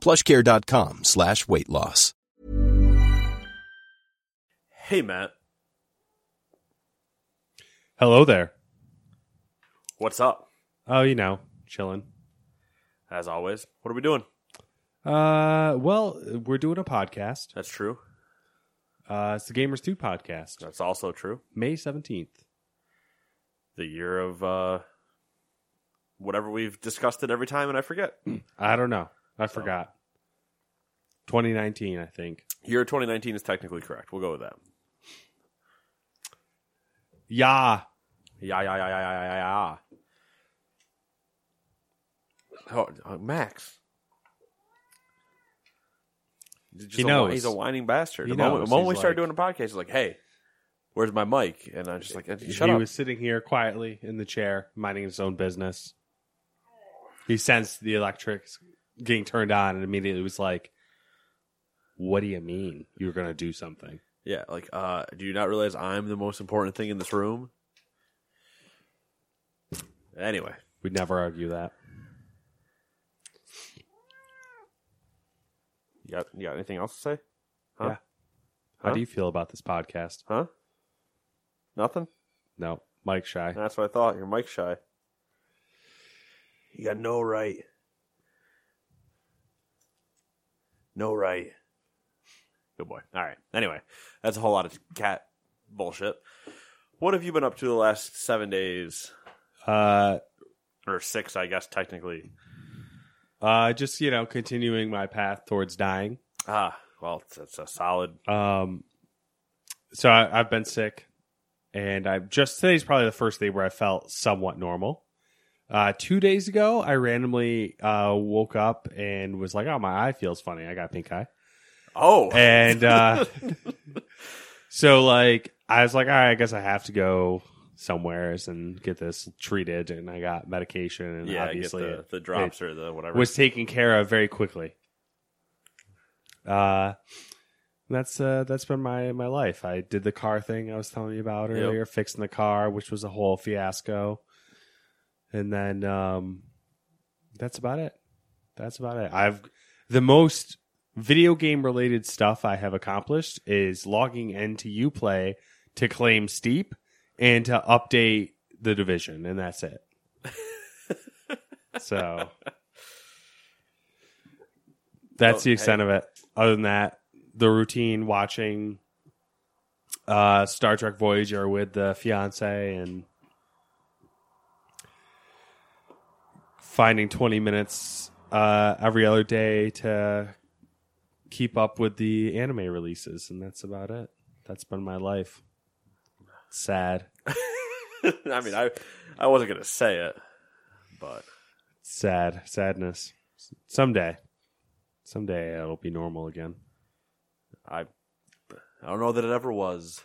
plushcare.com slash weight loss. Hey, Matt. Hello there. What's up? Oh, you know, chilling. As always, what are we doing? Uh, well, we're doing a podcast. That's true. Uh, it's the Gamers 2 podcast, That's also true. May 17th. The year of uh, whatever we've discussed it every time, and I forget. I don't know. I forgot. 2019, I think. Year 2019 is technically correct. We'll go with that. Yeah. Yeah, yeah, yeah, yeah, yeah, yeah, yeah. Oh, uh, Max. He's just He a- knows. he's a whining bastard. He the moment, the moment we He's started doing a podcast, he's like, "Hey, where's my mic?" And I'm just like, "Shut he up." was sitting here quietly in the chair, minding his own business. He sensed the electrics getting turned on and immediately was like, What do you mean you're going to do something? Yeah, like, uh, do you not realize I'm the most important thing in this room? Anyway, We'd never argue that. you got you got anything else to say? Huh? Yeah. How Huh? do you feel about this podcast? Huh? Nothing. No, Mike Shy. That's what I thought. You're mic shy. You got no right. No right. Good boy. All right. Anyway, that's a whole lot of cat bullshit. What have you been up to the last seven days? Uh, Or six, I guess, technically. uh, just you know, continuing my path towards dying. Ah, well, it's, it's a solid. Um, so I, I've been sick, and I just today's probably the first day where I felt somewhat normal. Uh, two days ago, I randomly uh, woke up and was like, "Oh, my eye feels funny. I got pink eye." Oh, And uh, so, like, I was like, "All right, I guess I have to go somewheres and get this treated." And I got medication, and yeah, obviously, the, the drops or the whatever. was taken care of very quickly. Uh that's uh that's been my my life. I did the car thing I was telling you about Yep. earlier, fixing the car, which was a whole fiasco. And then um that's about it. That's about it. I've the most video game related stuff I have accomplished is logging into Uplay to claim Steep and to update the division, and that's it. so that's the extent of it. Other than that, the routine watching uh, Star Trek Voyager with the fiance and finding 20 minutes uh, every other day to keep up with the anime releases, and that's about it. That's been my life. Sad, I mean, I I wasn't gonna say it, but sad, sadness. Someday, someday it'll be normal again. I I don't know that it ever was.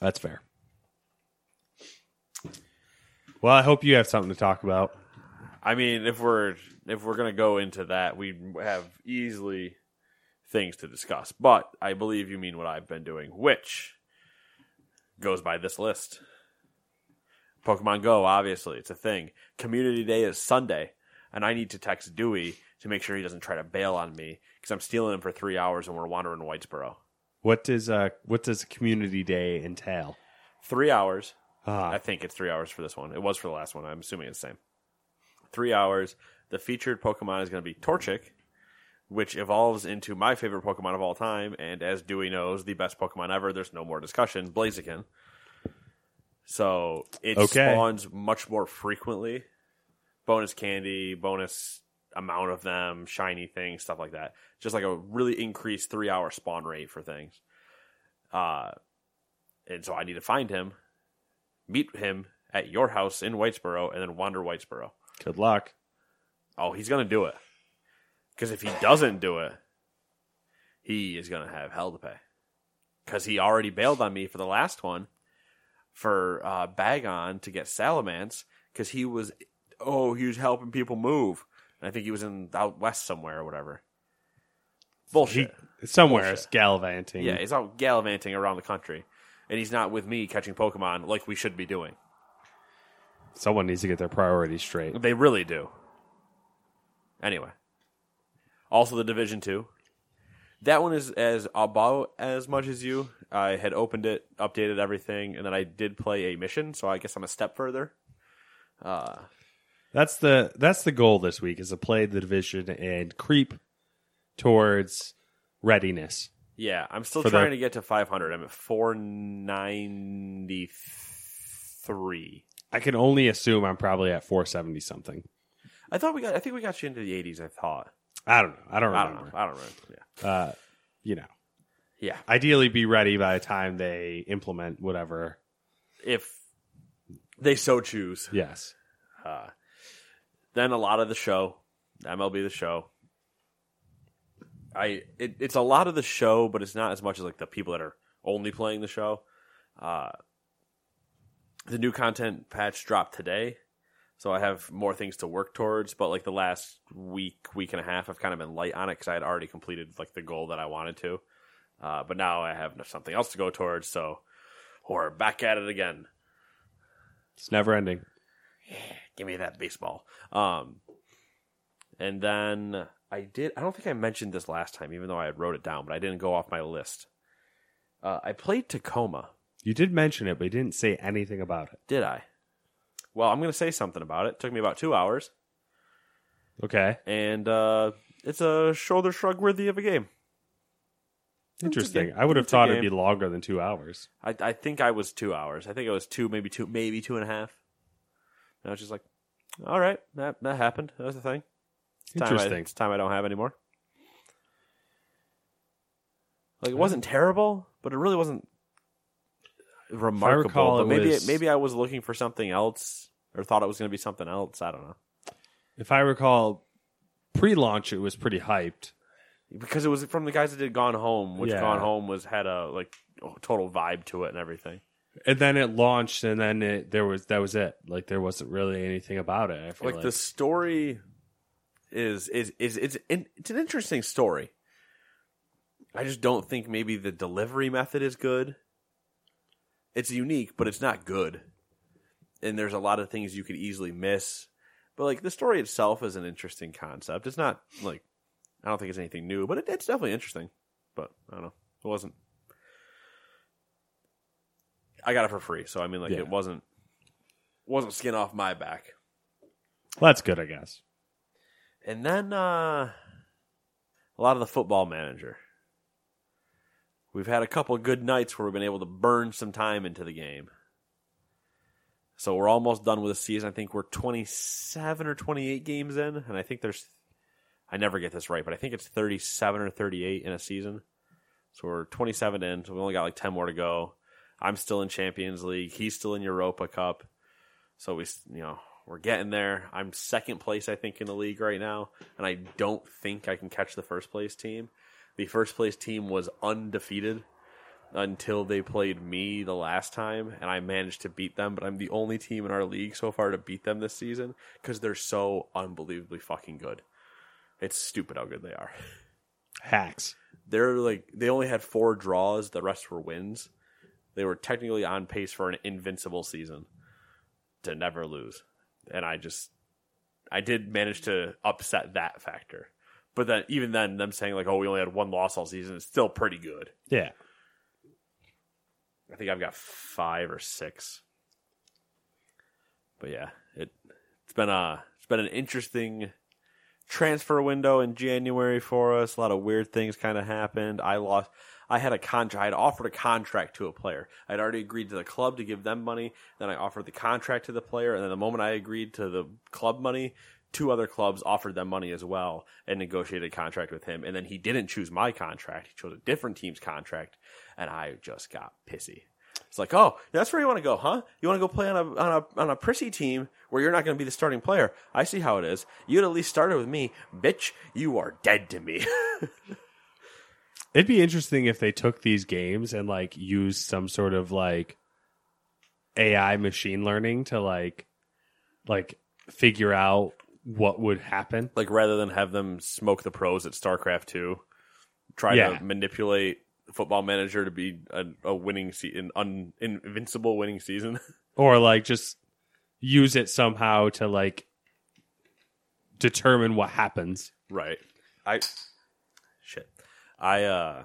That's fair. Well, I hope you have something to talk about. I mean, if we're if we're gonna go into that, we have easily things to discuss. But I believe you mean what I've been doing, which goes by this list. Pokemon Go, obviously, it's a thing. Community Day is Sunday, and I need to text Dewey to make sure he doesn't try to bail on me because I'm stealing him for three hours and we're wandering Whitesboro. What does uh what does community day entail? Three hours. Ah, I think it's three hours for this one. It was for the last one. I'm assuming it's the same. Three hours. The featured Pokemon is going to be Torchic, which evolves into my favorite Pokemon of all time, and as Dewey knows, the best Pokemon ever. There's no more discussion. Blaziken. So it Okay. spawns much more frequently. Bonus candy, bonus amount of them, shiny things, stuff like that. Just like a really increased three hour spawn rate for things. Uh, and so I need to find him, meet him at your house in Whitesboro, and then wander Whitesboro. Good luck. Oh, he's gonna do it. Because if he doesn't do it, he is gonna have hell to pay. Because he already bailed on me for the last one for uh, Bagon to get Salamence. Because he was, oh, he was helping people move. And I think he was in out west somewhere or whatever. Bullshit. He, somewhere Bullshit. gallivanting. yeah, he's out gallivanting around the country, and he's not with me catching Pokemon like we should be doing. Someone needs to get their priorities straight. They really do. Anyway, also the Division Two. That one is as about as much as you. I had opened it, updated everything, and then I did play a mission. So I guess I'm a step further. Uh, That's the that's the goal this week is to play the division and creep towards readiness. Yeah, I'm still For the- trying to get to 500. I'm at 493. I can only assume I'm probably at 470 something. I thought we got. I think we got you into the 80s. I thought. I don't know. I don't I remember. don't know. I don't know. Yeah. Uh, you know, Yeah. ideally be ready by the time they implement whatever. If they so choose. Yes. Uh, then a lot of the show, MLB the show. I it, it's a lot of the show, but it's not as much as like the people that are only playing the show. Uh, the new content patch dropped today, so I have more things to work towards. But like the last week, week and a half, I've kind of been light on it because I had already completed like the goal that I wanted to. Uh, but now I have something else to go towards, so we're back at it again. It's never ending. give me that baseball. Um, and then I did. I don't think I mentioned this last time, even though I had wrote it down, but I didn't go off my list. Uh, I played Tacoma. You did mention it, but you didn't say anything about it. Did I? Well, I'm going to say something about it. took me about two hours, Okay. and uh, it's a shoulder shrug worthy of a game. Interesting. I would have thought it'd be longer than two hours. I, I think I was two hours. I think it was two, maybe two, maybe two and a half. And I was just like, all right, that that happened. That was the thing. It's time I- Interesting. it's time I don't have anymore. Like it wasn't terrible, but it really wasn't remarkable. recall, but it maybe was- maybe I was looking for something else or thought it was going to be something else. I don't know If I recall, pre-launch it was pretty hyped. because it was from the guys that did Gone Home, which Yeah. Gone Home was had a like total vibe to it and everything. And then it launched, and then it, there was that was it. Like there wasn't really anything about it. I feel like like, the story is is is it's an, it's an interesting story. I just don't think maybe the delivery method is good. It's unique, but it's not good. And there's a lot of things you could easily miss. But like the story itself is an interesting concept. It's not like I don't think it's anything new, but it, it's definitely interesting. But I don't know. It wasn't. I got it for free, so I mean, like Yeah. it wasn't wasn't skin off my back. Well, that's good, I guess. And then uh, a lot of the football manager. We've had a couple good nights where we've been able to burn some time into the game. So we're almost done with the season. I think we're 27 or 28 games in, and I think there's I never get this right, but I think it's 37 or 38 in a season. So we're 27 in, so we only got like 10 more to go. I'm still in Champions League. He's still in Europa Cup. So we, you know, we're getting there. I'm second place, I think, in the league right now, and I don't think I can catch the first place team. The first place team was undefeated until they played me the last time, and I managed to beat them. But I'm the only team in our league so far to beat them this season because they're so unbelievably fucking good. It's stupid how good they are. Hacks. They're like they only had four draws, the rest were wins. They were technically on pace for an invincible season to never lose. And I just I did manage to upset that factor. But then even then them saying like, oh, we only had one loss all season is still pretty good. Yeah. I think I've got five or six. But yeah, it it's been a it's been an interesting transfer window in January for us. A lot of weird things kind of happened. I lost. I had a contract. I had offered a contract to a player. I'd already agreed to the club to give them money. Then I offered the contract to the player, and then the moment I agreed to the club money, two other clubs offered them money as well and negotiated a contract with him. And then he didn't choose my contract; he chose a different team's contract, and I just got pissy. It's like, oh, that's where you want to go, huh? You want to go play on a on a on a prissy team where you're not going to be the starting player. I see how it is. You'd at least started with me, bitch. You are dead to me. It'd be interesting if they took these games and like used some sort of like AI machine learning to like like figure out what would happen. like rather than have them smoke the pros at StarCraft two, try Yeah. to manipulate Football Manager to be a, a winning se- an un, invincible winning season. Or like just use it somehow to like determine what happens. right. I. I uh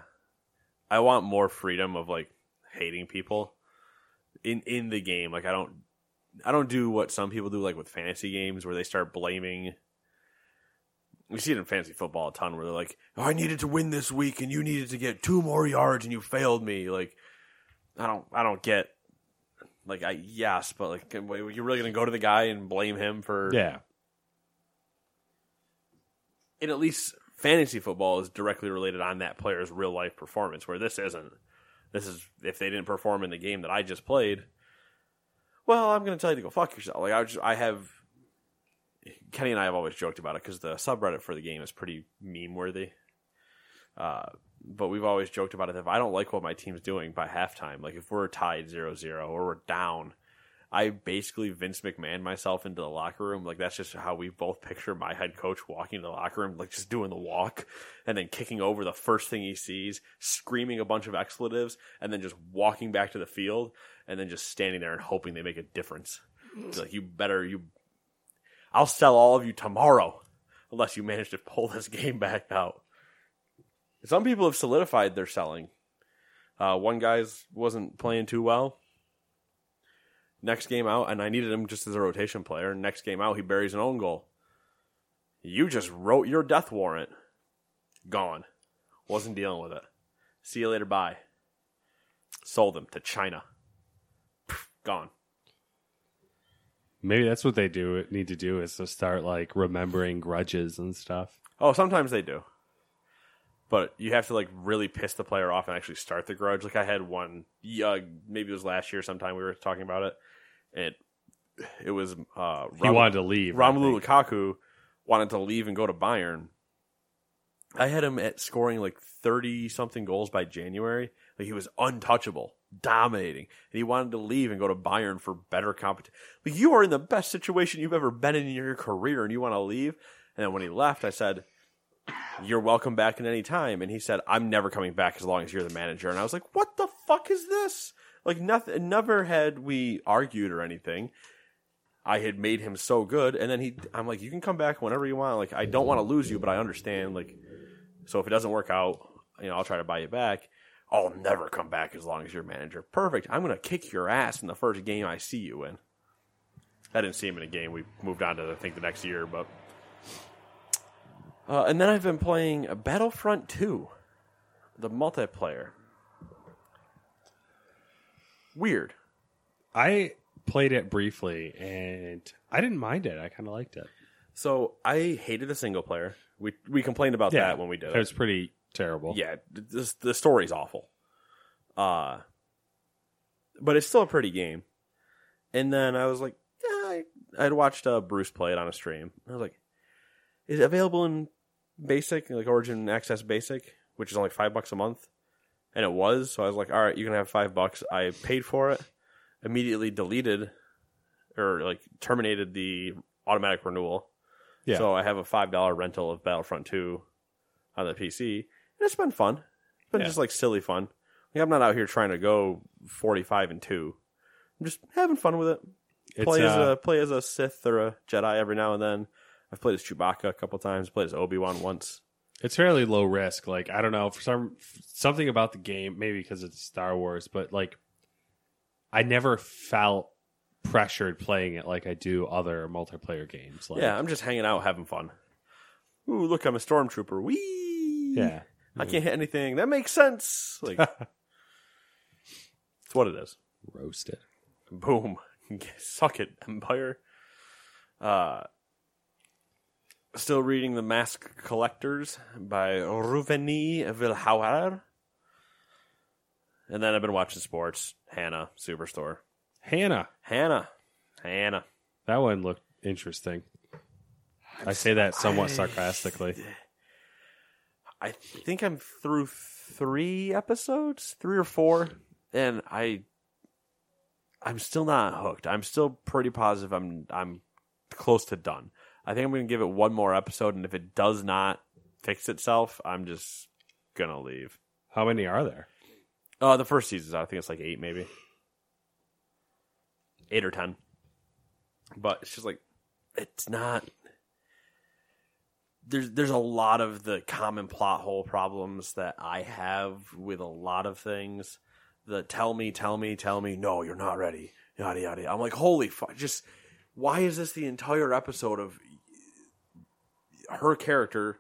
I want more freedom of like hating people in in the game. Like I don't I don't do what some people do like with fantasy games where they start blaming we see it in fantasy football a ton where they're like, oh, I needed to win this week and you needed to get two more yards and you failed me. Like I don't I don't get like I yes, but like you're really gonna go to the guy and blame him for Yeah. and at least fantasy football is directly related on that player's real life performance, where this isn't. This is if they didn't perform in the game that I just played. Well, I'm going to tell you to go fuck yourself. Like I just, I have. Kenny and I have always joked about it because the subreddit for the game is pretty meme worthy. Uh, but we've always joked about it. If I don't like what my team's doing by halftime, like if we're tied 0-0 or we're down, I basically Vince McMahon myself into the locker room. Like that's just how we both picture my head coach walking in the locker room, like just doing the walk and then kicking over the first thing he sees, screaming a bunch of expletives, and then just walking back to the field and then just standing there and hoping they make a difference. It's like you better you I'll sell all of you tomorrow unless you manage to pull this game back out. Some people have solidified their selling. Uh, one guy's wasn't playing too well Next game out, and I needed him just as a rotation player. Next game out, he buries an own goal. You just wrote your death warrant. Gone. Wasn't dealing with it. See you later. Bye. Sold him to China. Gone. Maybe that's what they do need to do is to start like remembering grudges and stuff. Oh, sometimes they do. But you have to like really piss the player off and actually start the grudge. Like I had one, uh, maybe it was last year. Sometime we were talking about it, and it was uh, He wanted to leave. Romelu. Lukaku wanted to leave and go to Bayern. I had him at scoring like thirty something goals by January. Like he was untouchable, dominating, and he wanted to leave and go to Bayern for better competition. Like you are in the best situation you've ever been in in your career, and you want to leave. And then when he left, I said, "You're welcome back at any time." And he said, "I'm never coming back as long as you're the manager." And I was like, "What the fuck is this?" Like nothing. Never had we argued or anything. I had made him so good, and then he, I'm like, you can come back whenever you want. Like, I don't want to lose you, but I understand. Like, so if it doesn't work out, you know, I'll try to buy you back. I'll never come back as long as you're manager. Perfect. I'm gonna kick your ass in the first game I see you in. I didn't see him in a game. We moved on to I think the next year, but. Uh, and then I've been playing Battlefront 2, the multiplayer. Weird. I played it briefly and I didn't mind it. I kind of liked it. So I hated the single player. We we complained about that when we did It it. was pretty terrible. Yeah, the, the story's awful. Uh but it's still a pretty game. And then I was like, yeah, I, I'd watched uh, Bruce play it on a stream. I was like, is it available in basic, like Origin Access Basic, which is only five bucks a month? And it was. So I was like, all right, you can have five bucks. I paid for it, immediately deleted or like terminated the automatic renewal. Yeah. So I have a five dollar rental of Battlefront Two on the PC, and it's been fun. It's been Yeah. just like silly fun. Like, I'm not out here trying to go forty five and two. I'm just having fun with it. It's, play as uh, a play as a Sith or a Jedi every now and then. I've played as Chewbacca a couple times. Played as Obi Wan once. It's fairly low risk. Like I don't know for some something about the game, maybe because it's Star Wars, but like I never felt pressured playing it like I do other multiplayer games. Like, Yeah, I'm just hanging out, having fun. ooh, look, I'm a stormtrooper. Wee. Yeah. I can't hit anything. That makes sense. Like, it's what it is. Roasted. Boom. Suck it, Empire. Uh, still reading The Mask Collectors by Ruveni Vilhauer. And then I've been watching sports. Hanna, Superstore. Hanna. Hanna. Hanna. That one looked interesting. I say that somewhat sarcastically. I think I'm through three episodes, three or four, and I I'm still not hooked. I'm still pretty positive I'm I'm close to done. I think I'm going to give it one more episode, and if it does not fix itself, I'm just gonna leave. How many are there? Uh, the first season, I think it's like eight, maybe eight or ten. But it's just like it's not. There's there's a lot of the common plot hole problems that I have with a lot of things. The tell me, tell me, tell me, no, you're not ready. Yada yada. I'm like, holy fuck! Just why is this the entire episode of her character?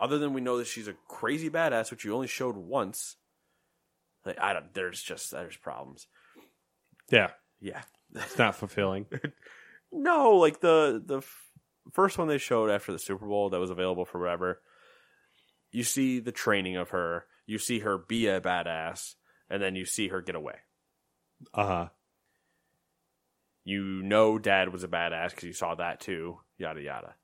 Other than we know that she's a crazy badass, which you only showed once. Like I don't. There's just there's problems. Yeah. Yeah. It's not fulfilling. No, like the the f- first one they showed after the Super Bowl that was available for whatever. You see the training of her. You see her be a badass, and then you see her get away. Uh huh. You know, Dad was a badass because you saw that too. Yada yada.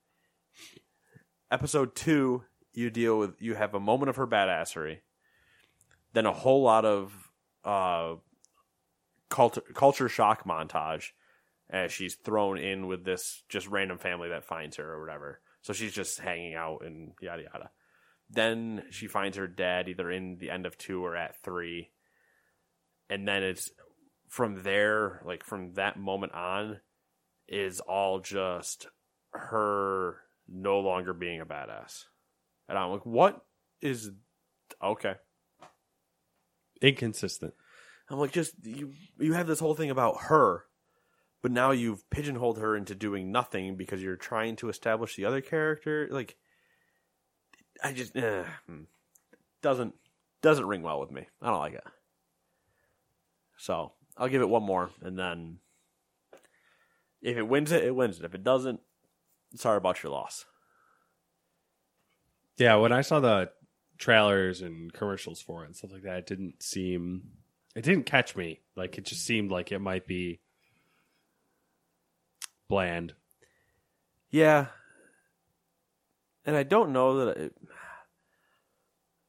Episode two, you deal with you have a moment of her badassery, then a whole lot of uh, culture culture shock montage as she's thrown in with this just random family that finds her or whatever. So she's just hanging out and yada yada. Then she finds her dad either in the end of two or at three, and then it's from there, like from that moment on, is all just her no longer being a badass. And I'm like, what is okay? Inconsistent. I'm like, just you. You have this whole thing about her, but now you've pigeonholed her into doing nothing because you're trying to establish the other character. Like, I just eh, hmm. doesn't doesn't ring well with me. I don't like it. So I'll give it one more, and then if it wins it, it wins it. If it doesn't, sorry about your loss. Yeah, when I saw the trailers and commercials for it and stuff like that, it didn't seem it didn't catch me. Like it just seemed like it might be bland. Yeah. And I don't know that it,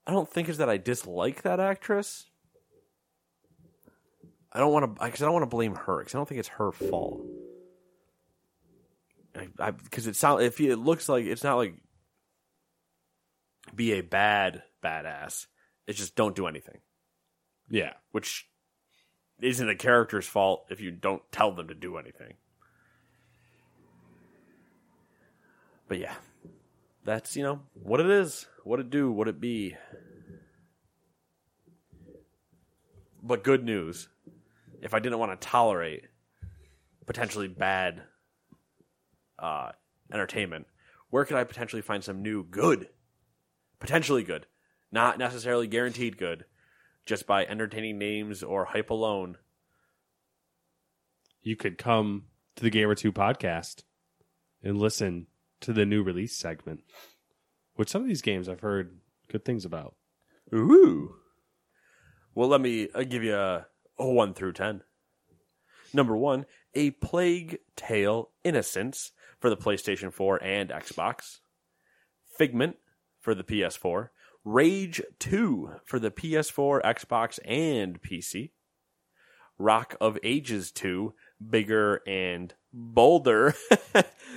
I don't think it's that I dislike that actress. I don't want to because I don't want to blame her because I don't think it's her fault. Because it sound if it looks like it's not like be a bad badass. It's just don't do anything, Yeah. which isn't a character's fault if you don't tell them to do anything. But yeah, that's you know what it is, what it do, what it be. But good news, if I didn't want to tolerate potentially bad uh, entertainment, where could I potentially find some new good, potentially good, not necessarily guaranteed good, just by entertaining names or hype alone? You could come to the Gamer 2 podcast and listen to the new release segment, which some of these games I've heard good things about. Ooh. Well, let me uh, give you a, a 1 through 10. Number 1, A Plague Tale Innocence for the PlayStation 4 and Xbox. Figment for the PS4. Rage 2 for the PS4, Xbox, and PC. Rock of Ages 2, Bigger and Bolder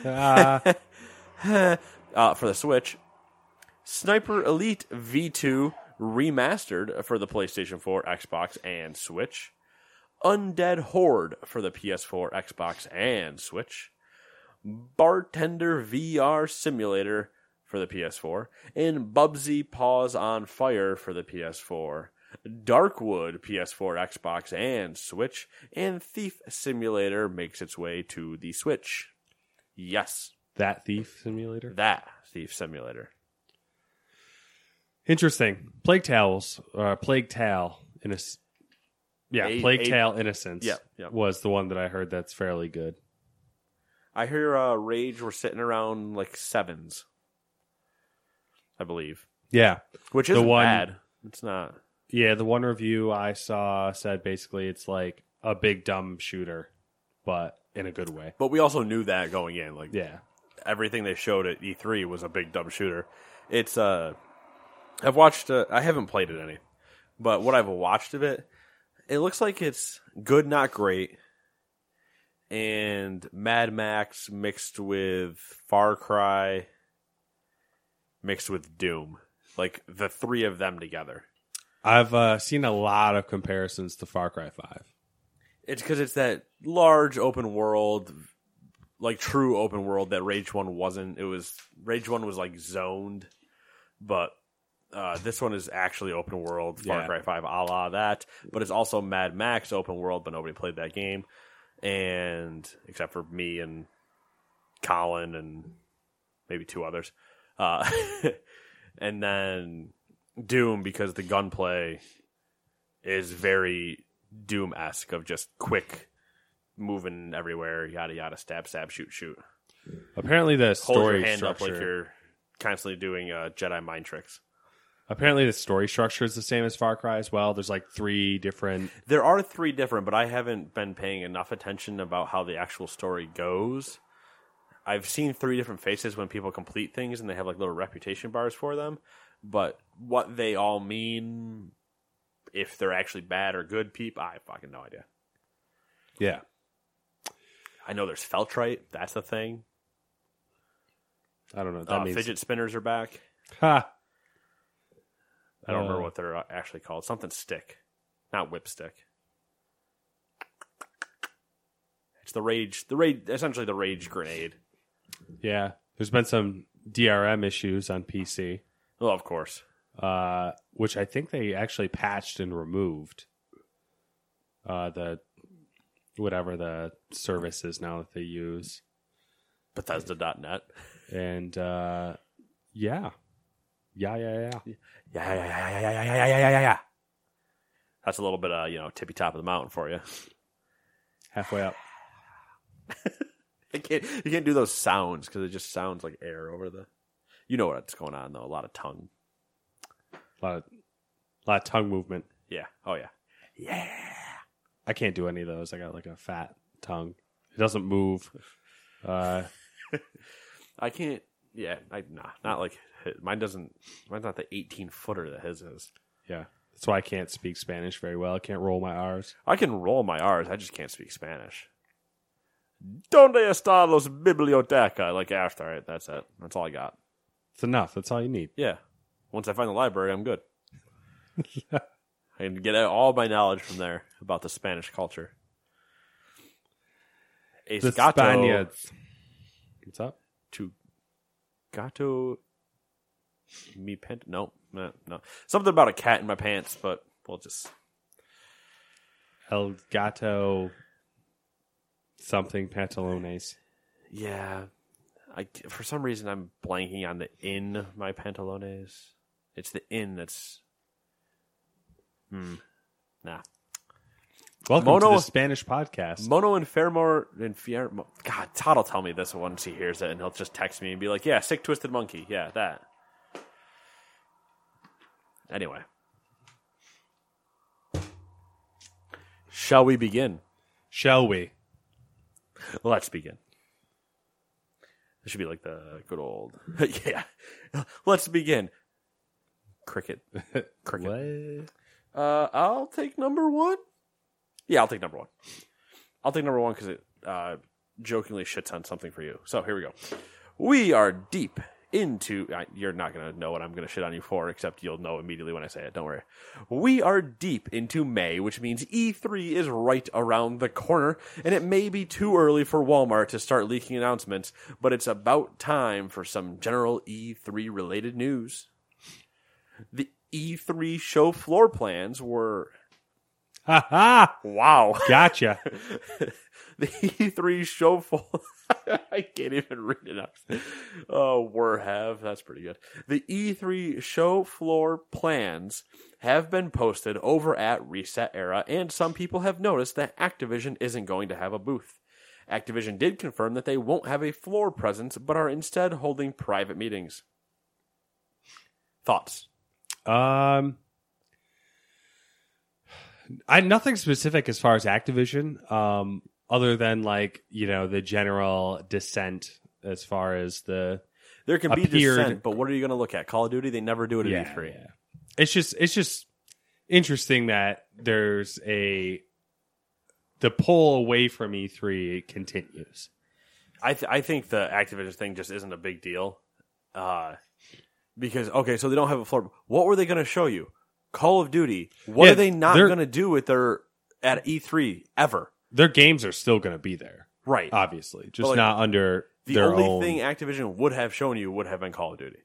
Ah, uh, for the Switch. Sniper Elite V2 remastered for the PlayStation 4, Xbox, and Switch. Undead Horde for the PS4, Xbox, and Switch. Bartender VR Simulator for the PS4. And Bubsy Paws on Fire for the PS4. Darkwood PS4, Xbox, and Switch. And Thief Simulator makes its way to the Switch. Yes, that Thief Simulator? that Thief Simulator. Interesting. Plague Tales, uh, Plague Tale, in yeah, A- Plague A- Tale Innocence. Yep, yep. was the one that I heard that's fairly good. I hear uh, Rage we're sitting around like sevens, I believe, Yeah, which The isn't one- bad. It's not. yeah. The one review I saw said basically it's like a big dumb shooter, but in a good way. But we also knew that going in. Like Yeah, everything they showed at E3 was a big dumb shooter. It's uh, I've watched. Uh, I haven't played it any, but what I've watched of it, it looks like it's good, not great. And Mad Max mixed with Far Cry, mixed with Doom, like the three of them together. I've uh, seen a lot of comparisons to Far Cry Five. It's because it's that large open world, like true open world that Rage One wasn't. It was Rage One was like zoned, but uh, this one is actually open world. Far Yeah. Cry Five, a la that, but it's also Mad Max open world, but nobody played that game, and except for me and Colin and maybe two others, uh, and then Doom because the gunplay is very Doom esque of just quick moving everywhere, yada yada, stab, stab, shoot, shoot. Apparently, the story Hold your hand structure. up like you're constantly doing uh, Jedi mind tricks. Apparently, the story structure is the same as Far Cry as well. There's like three different. There are three different, but I haven't been paying enough attention about how the actual story goes. I've seen three different faces when people complete things and they have like little reputation bars for them, but what they all mean, if they're actually bad or good peep, I have fucking no idea. Yeah, I know there's Feltrite, that's the thing. I don't know. That Uh, means fidget spinners are back. Ha! I don't remember what they're uh, actually called. Something stick, not whip stick. It's the rage. The rage. Essentially, the rage grenade. Yeah, there's been some DRM issues on PC, Well, of course. uh, which I think they actually patched and removed. Uh, the whatever the service is now that they use, Bethesda.net. and uh, yeah, yeah, yeah, yeah. Yeah, yeah, yeah, yeah, yeah, yeah, yeah, yeah, yeah, yeah, yeah. That's a little bit of you know tippy top of the mountain for you. Halfway up. You can't you can't do those sounds because it just sounds like air over the. You know what's going on though. A lot of tongue. A lot of, lot of tongue movement. Yeah. Oh yeah. Yeah. I can't do any of those. I got like a fat tongue. It doesn't move. Uh, I can't. Yeah. I nah. Not like mine doesn't. Mine's not the eighteen footer that his is. yeah, that's why I can't speak Spanish very well. I can't roll my R's. I can roll my R's. I just can't speak Spanish. Donde está los biblioteca? Like after, all right, that's it. That's all I got. It's enough. That's all you need. Yeah. Once I find the library, I'm good. I can get all my knowledge from there about the Spanish culture. Es The Spaniards. What's up? to gato me pant. No, no, no. Something about a cat in my pants, but we'll just El gato. Something pantalones. Yeah, I for some reason I'm blanking on the in my pantalones. It's the in that's hmm. Nah. Welcome Mono- to the Spanish podcast. Mono and Fairmore and Fier. God, Todd will tell me this once he hears it, and he'll just text me and be like, "Yeah, sick twisted monkey. Yeah, that." Anyway, shall we begin? Shall we? Let's begin. This should be like the good old yeah. Let's begin. Cricket. Cricket. Uh, I'll take number one. Yeah, I'll take number one. I'll take number one because it uh, jokingly shits on something for you. So here we go. We are deep into. You're not going to know what I'm going to shit on you for, except you'll know immediately when I say it. Don't worry. We are deep into May, which means E3 is right around the corner, and it may be too early for Walmart to start leaking announcements, but it's about time for some general E3 related news. The E3 show floor plans were! Wow. Gotcha. the E3 show full. I can't even read it up. Oh, were have. That's pretty good. The E3 show floor plans have been posted over at ResetEra, and some people have noticed that Activision isn't going to have a booth. Activision did confirm that they won't have a floor presence, but are instead holding private meetings. Thoughts? Um, I nothing specific as far as Activision, um, other than like you know the general dissent as far as the There can be dissent, but what are you going to look at? Call of Duty? They never do it at yeah, E3. yeah. It's just it's just interesting that there's a the pull away from E3 continues. I th- I think the Activision thing just isn't a big deal, uh, because okay, so they don't have a floor. What were they going to show you? Call of Duty. What Yeah, are they not going to do with their at E3 ever? Their games are still going to be there, Right. obviously, just like, not under the only own. thing Activision would have shown you would have been Call of Duty.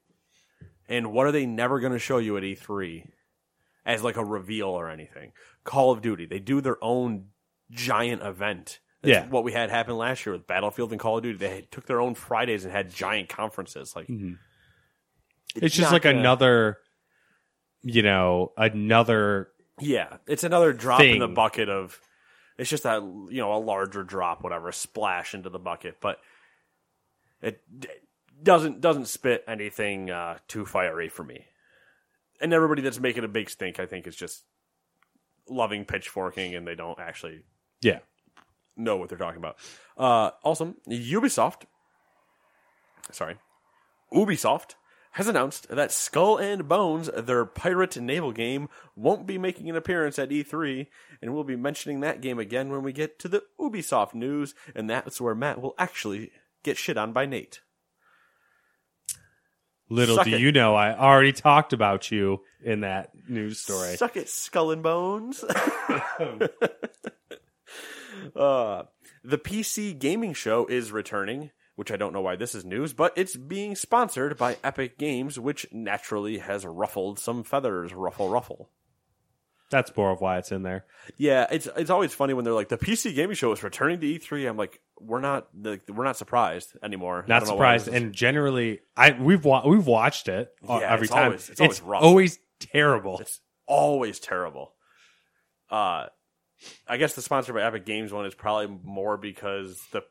And what are they never going to show you at E3 as like a reveal or anything? Call of Duty. They do their own giant event. That's Yeah. what we had happen last year with Battlefield and Call of Duty. They took their own Fridays and had giant conferences. Like mm-hmm. it's just like gonna- another, you know, another Yeah, it's another drop in the bucket of. It's just that you know a larger drop, whatever, a splash into the bucket, but it doesn't doesn't spit anything uh, too fiery for me. And everybody that's making a big stink, I think, is just loving pitchforking, and they don't actually yeah. know what they're talking about. Uh, also, Ubisoft, sorry, Ubisoft has announced that Skull and Bones, their pirate naval game, won't be making an appearance at E3, and we'll be mentioning that game again when we get to the Ubisoft news, and that's where Matt will actually get shit on by Nate. Little Suck do it. you know, I already talked about you in that news story. Suck it, Skull and Bones. uh, the PC gaming show is returning, which I don't know why this is news, but it's being sponsored by Epic Games, which naturally has ruffled some feathers. Ruffle, ruffle. That's more of why it's in there. Yeah, it's it's always funny when they're like the PC gaming show is returning to E3. I'm like, we're not the, we're not surprised anymore. Not don't know why surprised, and generally, I we've wa- we've watched it uh, Yeah, every it's time. always- it's always rough. always terrible. It's always terrible. Uh, I guess the sponsored by Epic Games one is probably more because the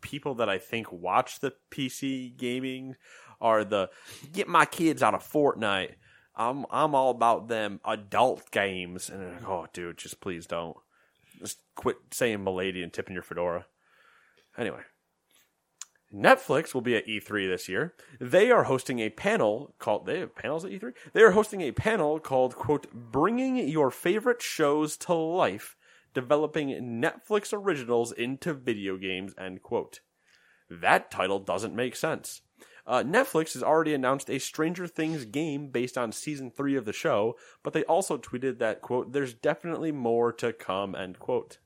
people that I think watch the PC gaming are the get my kids out of Fortnite. I'm I'm all about them adult games, and like, oh, dude, just please don't. Just quit saying "milady" and tipping your fedora. Anyway, Netflix will be at E3 this year. They are hosting a panel called they have panels at E3. They are hosting a panel called quote bringing your favorite shows to life, developing Netflix originals into video games end quote. That title doesn't make sense. Uh, Netflix has already announced a Stranger Things game based on season three of the show, but they also tweeted that quote there's definitely more to come end quote.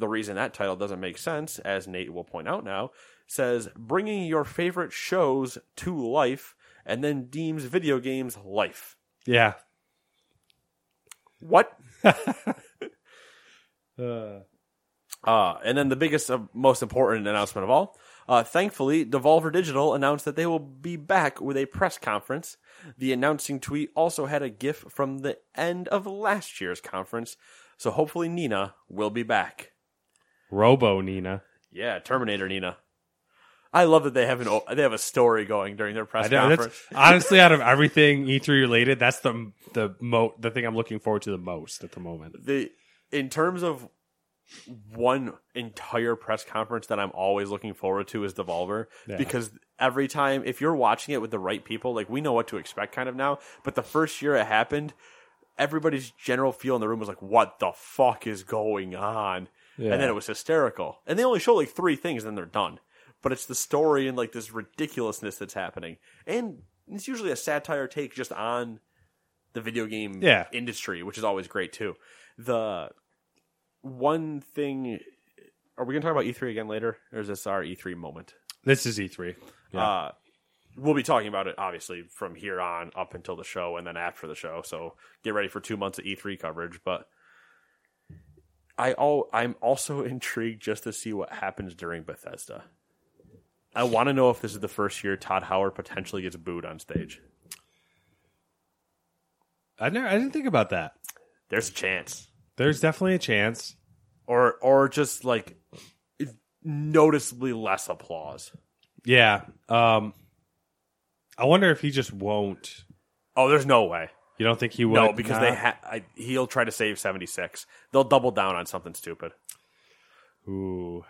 The reason that title doesn't make sense, as Nate will point out now, says bringing your favorite shows to life and then deems video games life. Yeah. What? Uh, Uh, and then the biggest, uh, most important announcement of all. Uh, thankfully, Devolver Digital announced that they will be back with a press conference. The announcing tweet also had a GIF from the end of last year's conference, so hopefully Nina will be back. Robo Nina. Yeah, Terminator Nina. I love that they have an they have a story going during their press know, conference. honestly, out of everything E3 related, that's the the mo the thing I'm looking forward to the most at the moment. the in terms of one entire press conference that I'm always looking forward to is Devolver Yeah. because every time if you're watching it with the right people, like we know what to expect kind of now, but the first year it happened, everybody's general feel in the room was like, "What the fuck is going on?" Yeah. And then it was hysterical. And they only show like three things, and then they're done. But it's the story and like this ridiculousness that's happening, and it's usually a satire take just on the video game Yeah. industry, which is always great too. The one thing, are we going to talk about E3 again later, or is this our E3 moment? This is E3. Yeah. Uh, we'll be talking about it obviously from here on up until the show and then after the show. So get ready for two months of E3 coverage. But I all I'm also intrigued just to see what happens during Bethesda. I want to know if this is the first year Todd Howard potentially gets booed on stage. I never, I didn't think about that. There's a chance, There's definitely a chance. or or just like noticeably less applause. Yeah. Um, I wonder if he just won't. Oh, there's no way. You don't think he would? No, because they ha- I, he'll try to save 76. They'll double down on something stupid, Ooh.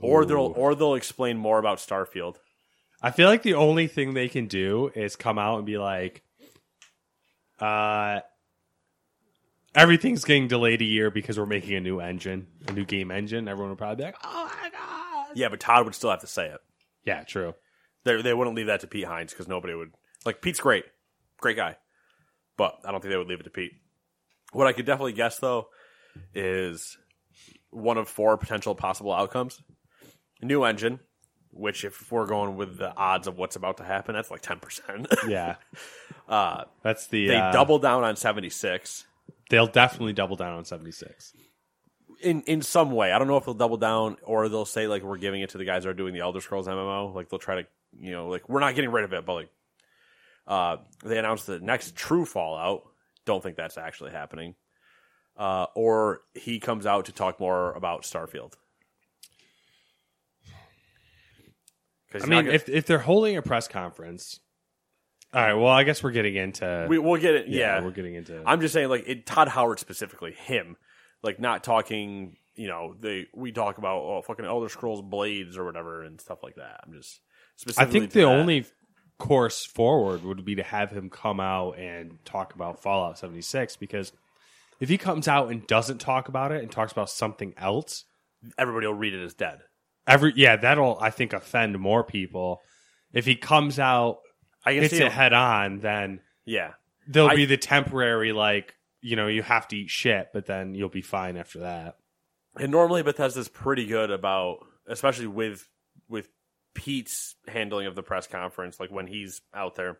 or they'll or they'll explain more about Starfield. I feel like the only thing they can do is come out and be like, uh, everything's getting delayed a year because we're making a new engine, a new game engine. Everyone would probably be like, oh my god. Yeah, but Todd would still have to say it. Yeah, true. They they wouldn't leave that to Pete Hines because nobody would like Pete's great, great guy, but I don't think they would leave it to Pete. What I could definitely guess though is one of four potential possible outcomes: new engine, which if we're going with the odds of what's about to happen, that's like ten percent. Yeah, uh, that's the they uh, double down on seventy six. They'll definitely double down on seventy six. in in some way. I don't know if they'll double down or they'll say like we're giving it to the guys that are doing the Elder Scrolls MMO. Like they'll try to you know like we're not getting rid of it, but like uh, they announced the next true Fallout. Don't think that's actually happening. Uh, or he comes out to talk more about Starfield. I mean, if if they're holding a press conference, all right. Well, I guess we're getting into. we, we'll get it, yeah, we're getting into. I'm just saying, like it, Todd Howard specifically, him, like not talking. You know, they we talk about oh fucking Elder Scrolls Blades or whatever and stuff like that. I'm just I think the that. only course forward would be to have him come out and talk about Fallout 76 because if he comes out and doesn't talk about it and talks about something else, everybody will read it as dead. every yeah, that'll I think offend more people. If he comes out I can hits see it head on, then Yeah, there'll I- be the temporary like you know you have to eat shit, but then you'll be fine after that. and normally Bethesda's pretty good about, especially with with Pete's handling of the press conference, like when he's out there,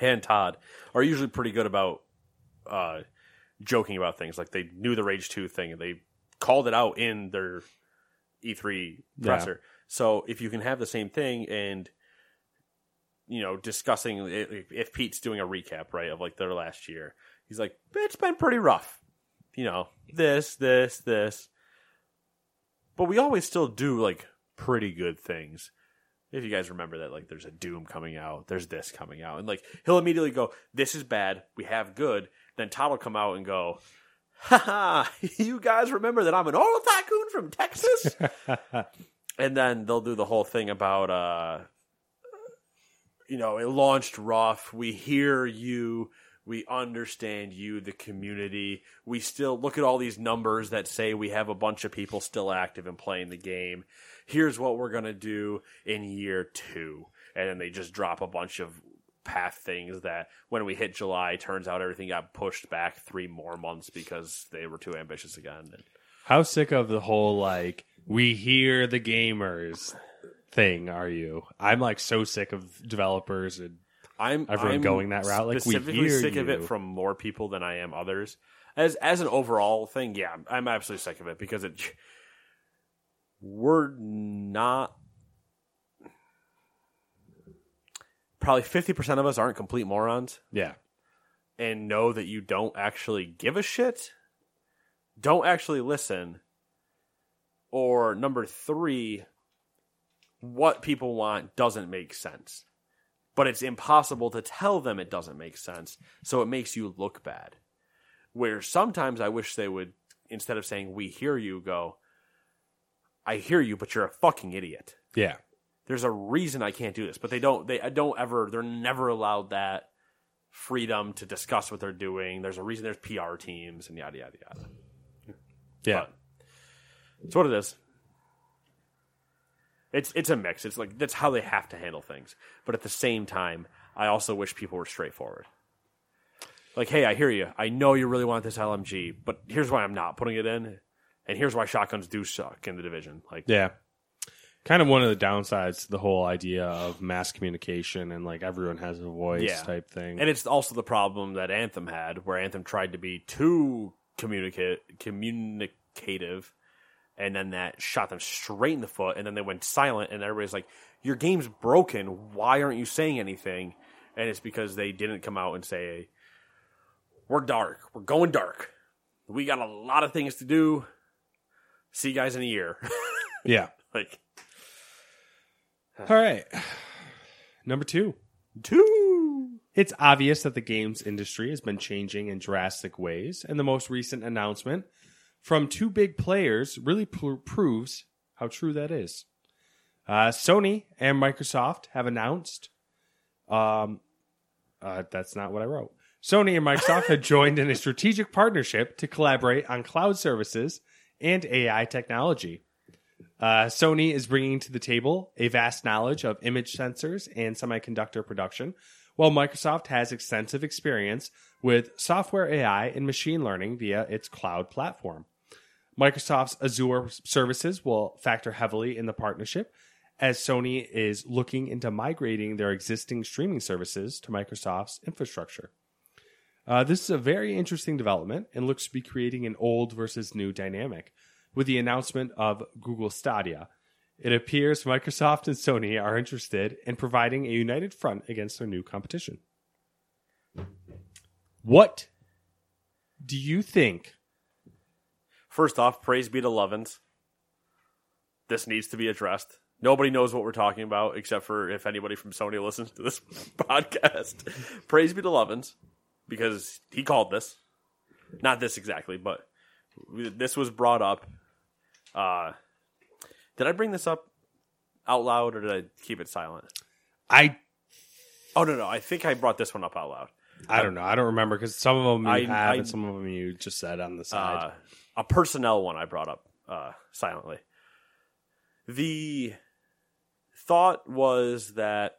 and Todd are usually pretty good about uh, joking about things. Like they knew the Rage Two thing, and they called it out in their E3 presser. So if you can have the same thing and you know discussing if Pete's doing a recap right of like their last year, he's like, it's been pretty rough. You know, this, this, this. But we always still do like pretty good things. If you guys remember that, like, there's a Doom coming out, there's this coming out, and like he'll immediately go, "This is bad. We have good." Then Todd will come out and go, "Ha! You guys remember that I'm an oil tycoon from Texas?" and then they'll do the whole thing about, uh, you know, it launched rough. We hear you. We understand you, the community. We still look at all these numbers that say we have a bunch of people still active and playing the game. Here's what we're going to do in year two. And then they just drop a bunch of path things that when we hit July, turns out everything got pushed back three more months because they were too ambitious again. How sick of the whole like we hear the gamers thing are you? I'm like so sick of developers and I'm Everyone I'm going that route, like, we specifically hear sick of it from more people than I am others. As as an overall thing, yeah, I'm, absolutely sick of it because it we're not probably fifty percent of us aren't complete morons yeah. and know that you don't actually give a shit, don't actually listen, or number three, what people want doesn't make sense. But it's impossible to tell them it doesn't make sense, so it makes you look bad. Where sometimes I wish they would, instead of saying, We hear you, go, I hear you, but you're a fucking idiot Yeah. there's a reason I can't do this, but they don't. They don't ever. They're never allowed that freedom to discuss what they're doing. There's a reason. There's PR teams and yada yada yada. Yeah. But it's what it is. It's it's a mix. It's like that's how they have to handle things. But at the same time, I also wish people were straightforward. Like, hey, I hear you. I know you really want this LMG, but here's why I'm not putting it in, and here's why shotguns do suck in the division. Like, Yeah. Kind of one of the downsides to the whole idea of mass communication and like everyone has a voice Yeah. type thing. And it's also the problem that Anthem had, where Anthem tried to be too communicate communicative, and then that shot them straight in the foot, and then they went silent, and everybody's like, "Your game's broken. Why aren't you saying anything?" And it's because they didn't come out and say, "We're dark. We're going dark. We got a lot of things to do. See you guys in a year." Yeah. like All right. Number two. two. It's obvious that the games industry has been changing in drastic ways, and the most recent announcement from two big players really pr- proves how true that is. Uh, Sony and Microsoft have announced. Um, uh, that's not what I wrote. Sony and Microsoft have joined in a strategic partnership to collaborate on cloud services and AI technology. Uh, Sony is bringing to the table a vast knowledge of image sensors and semiconductor production, while Microsoft has extensive experience with software AI and machine learning via its cloud platform. Microsoft's Azure services will factor heavily in the partnership as Sony is looking into migrating their existing streaming services to Microsoft's infrastructure. Uh, this is a very interesting development and looks to be creating an old versus new dynamic with the announcement of Google Stadia. It appears Microsoft and Sony are interested in providing a united front against their new competition. What do you think? First off, praise be to Lovins. This needs to be addressed. Nobody knows what we're talking about except for if anybody from Sony listens to this podcast. praise be to Lovins because he called this. Not this exactly, but this was brought up. Uh, did I bring this up out loud or did I keep it silent? I Oh no, no, I think I brought this one up out loud. I don't know. I don't remember because some of them you I- have I- and some of them you just said on the side. uh, a personnel one I brought up uh, silently. The thought was that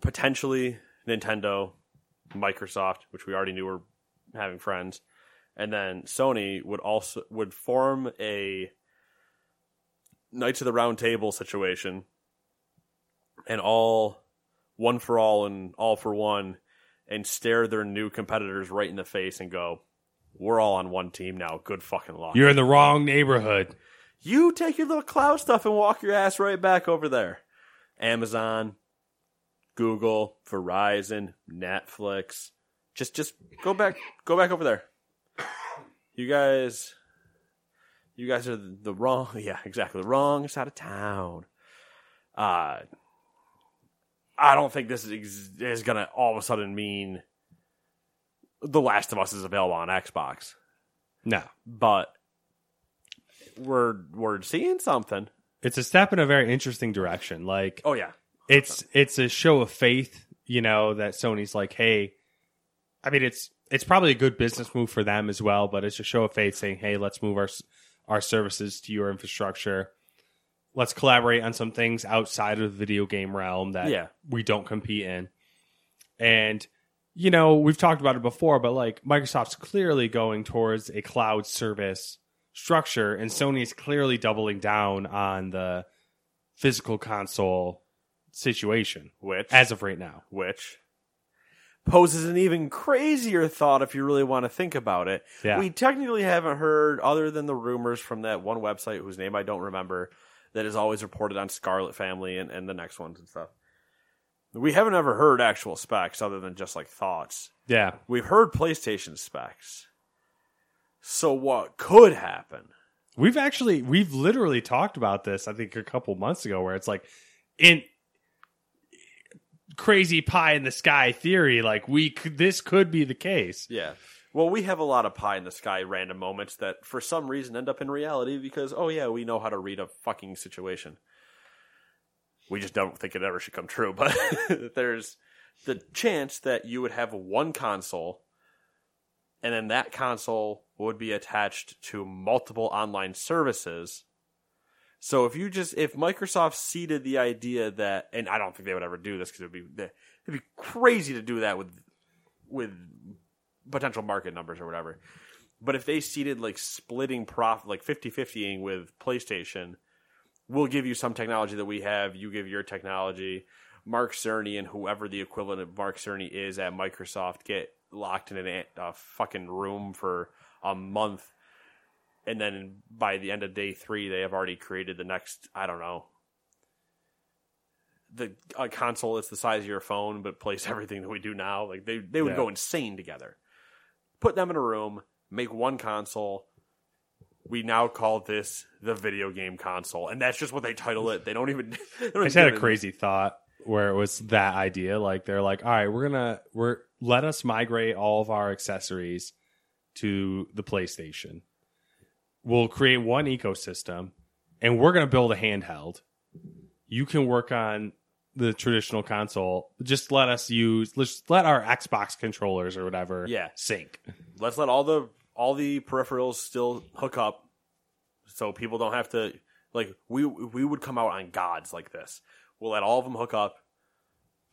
potentially Nintendo, Microsoft, which we already knew were having friends, and then Sony would also would form a Knights of the Round Table situation, and all one for all and all for one, and stare their new competitors right in the face and go, "We're all on one team now. Good fucking luck." You're in the wrong neighborhood. You take your little cloud stuff and walk your ass right back over there. Amazon, Google, Verizon, Netflix. Just just go back go back over there. You guys you guys are the wrong yeah, exactly. The wrong side of town. Uh I don't think this is is going to all of a sudden mean The Last of Us is available on Xbox No. but we're we're seeing something. It's a step in a very interesting direction. Like Oh yeah, it's it's a show of faith, you know, that Sony's like, hey, I mean, it's it's probably a good business move for them as well, but it's a show of faith saying, hey, let's move our our services to your infrastructure. Let's collaborate on some things outside of the video game realm that Yeah. we don't compete in. And you know, we've talked about it before, but like Microsoft's clearly going towards a cloud service structure, and Sony's clearly doubling down on the physical console situation which as of right now. which poses an even crazier thought if you really want to think about it. Yeah. We technically haven't heard, other than the rumors from that one website whose name I don't remember, that is always reported on Scarlett Family and, and the next ones and stuff. We haven't ever heard actual specs other than just like thoughts. Yeah. We've heard PlayStation specs. So what could happen? We've actually we've literally talked about this I think a couple months ago where it's like in crazy pie in the sky theory like we could, this could be the case. Yeah. Well, we have a lot of pie in the sky random moments that for some reason end up in reality because, oh, yeah, we know how to read a fucking situation. We just don't think it ever should come true. But there's the chance that you would have one console and then that console would be attached to multiple online services. So if you just, if Microsoft seeded the idea that, and I don't think they would ever do this because it'd be, it'd be crazy to do that with, with potential market numbers or whatever. But if they seeded like splitting profit, like 50 50ing with PlayStation, we'll give you some technology that we have, you give your technology. Mark Cerny and whoever the equivalent of Mark Cerny is at Microsoft get locked in a, a fucking room for a month, and then by the end of day three, they have already created the next. I don't know. The a console is the size of your phone, but plays everything that we do now. Like they they would Yeah. go insane together. Put them in a room, make one console. We now call this the video game console, and that's just what they title it. They don't even. They don't I just had a it- crazy thought where it was that idea. Like they're like, all right, we're gonna we're let us migrate all of our accessories to the PlayStation. We'll create one ecosystem, and we're gonna build a handheld. You can work on the traditional console. Just let us use. Let's let our Xbox controllers or whatever. Yeah. sync. let's let all the all the peripherals still hook up so people don't have to like we we would come out on gods like this. We'll let all of them hook up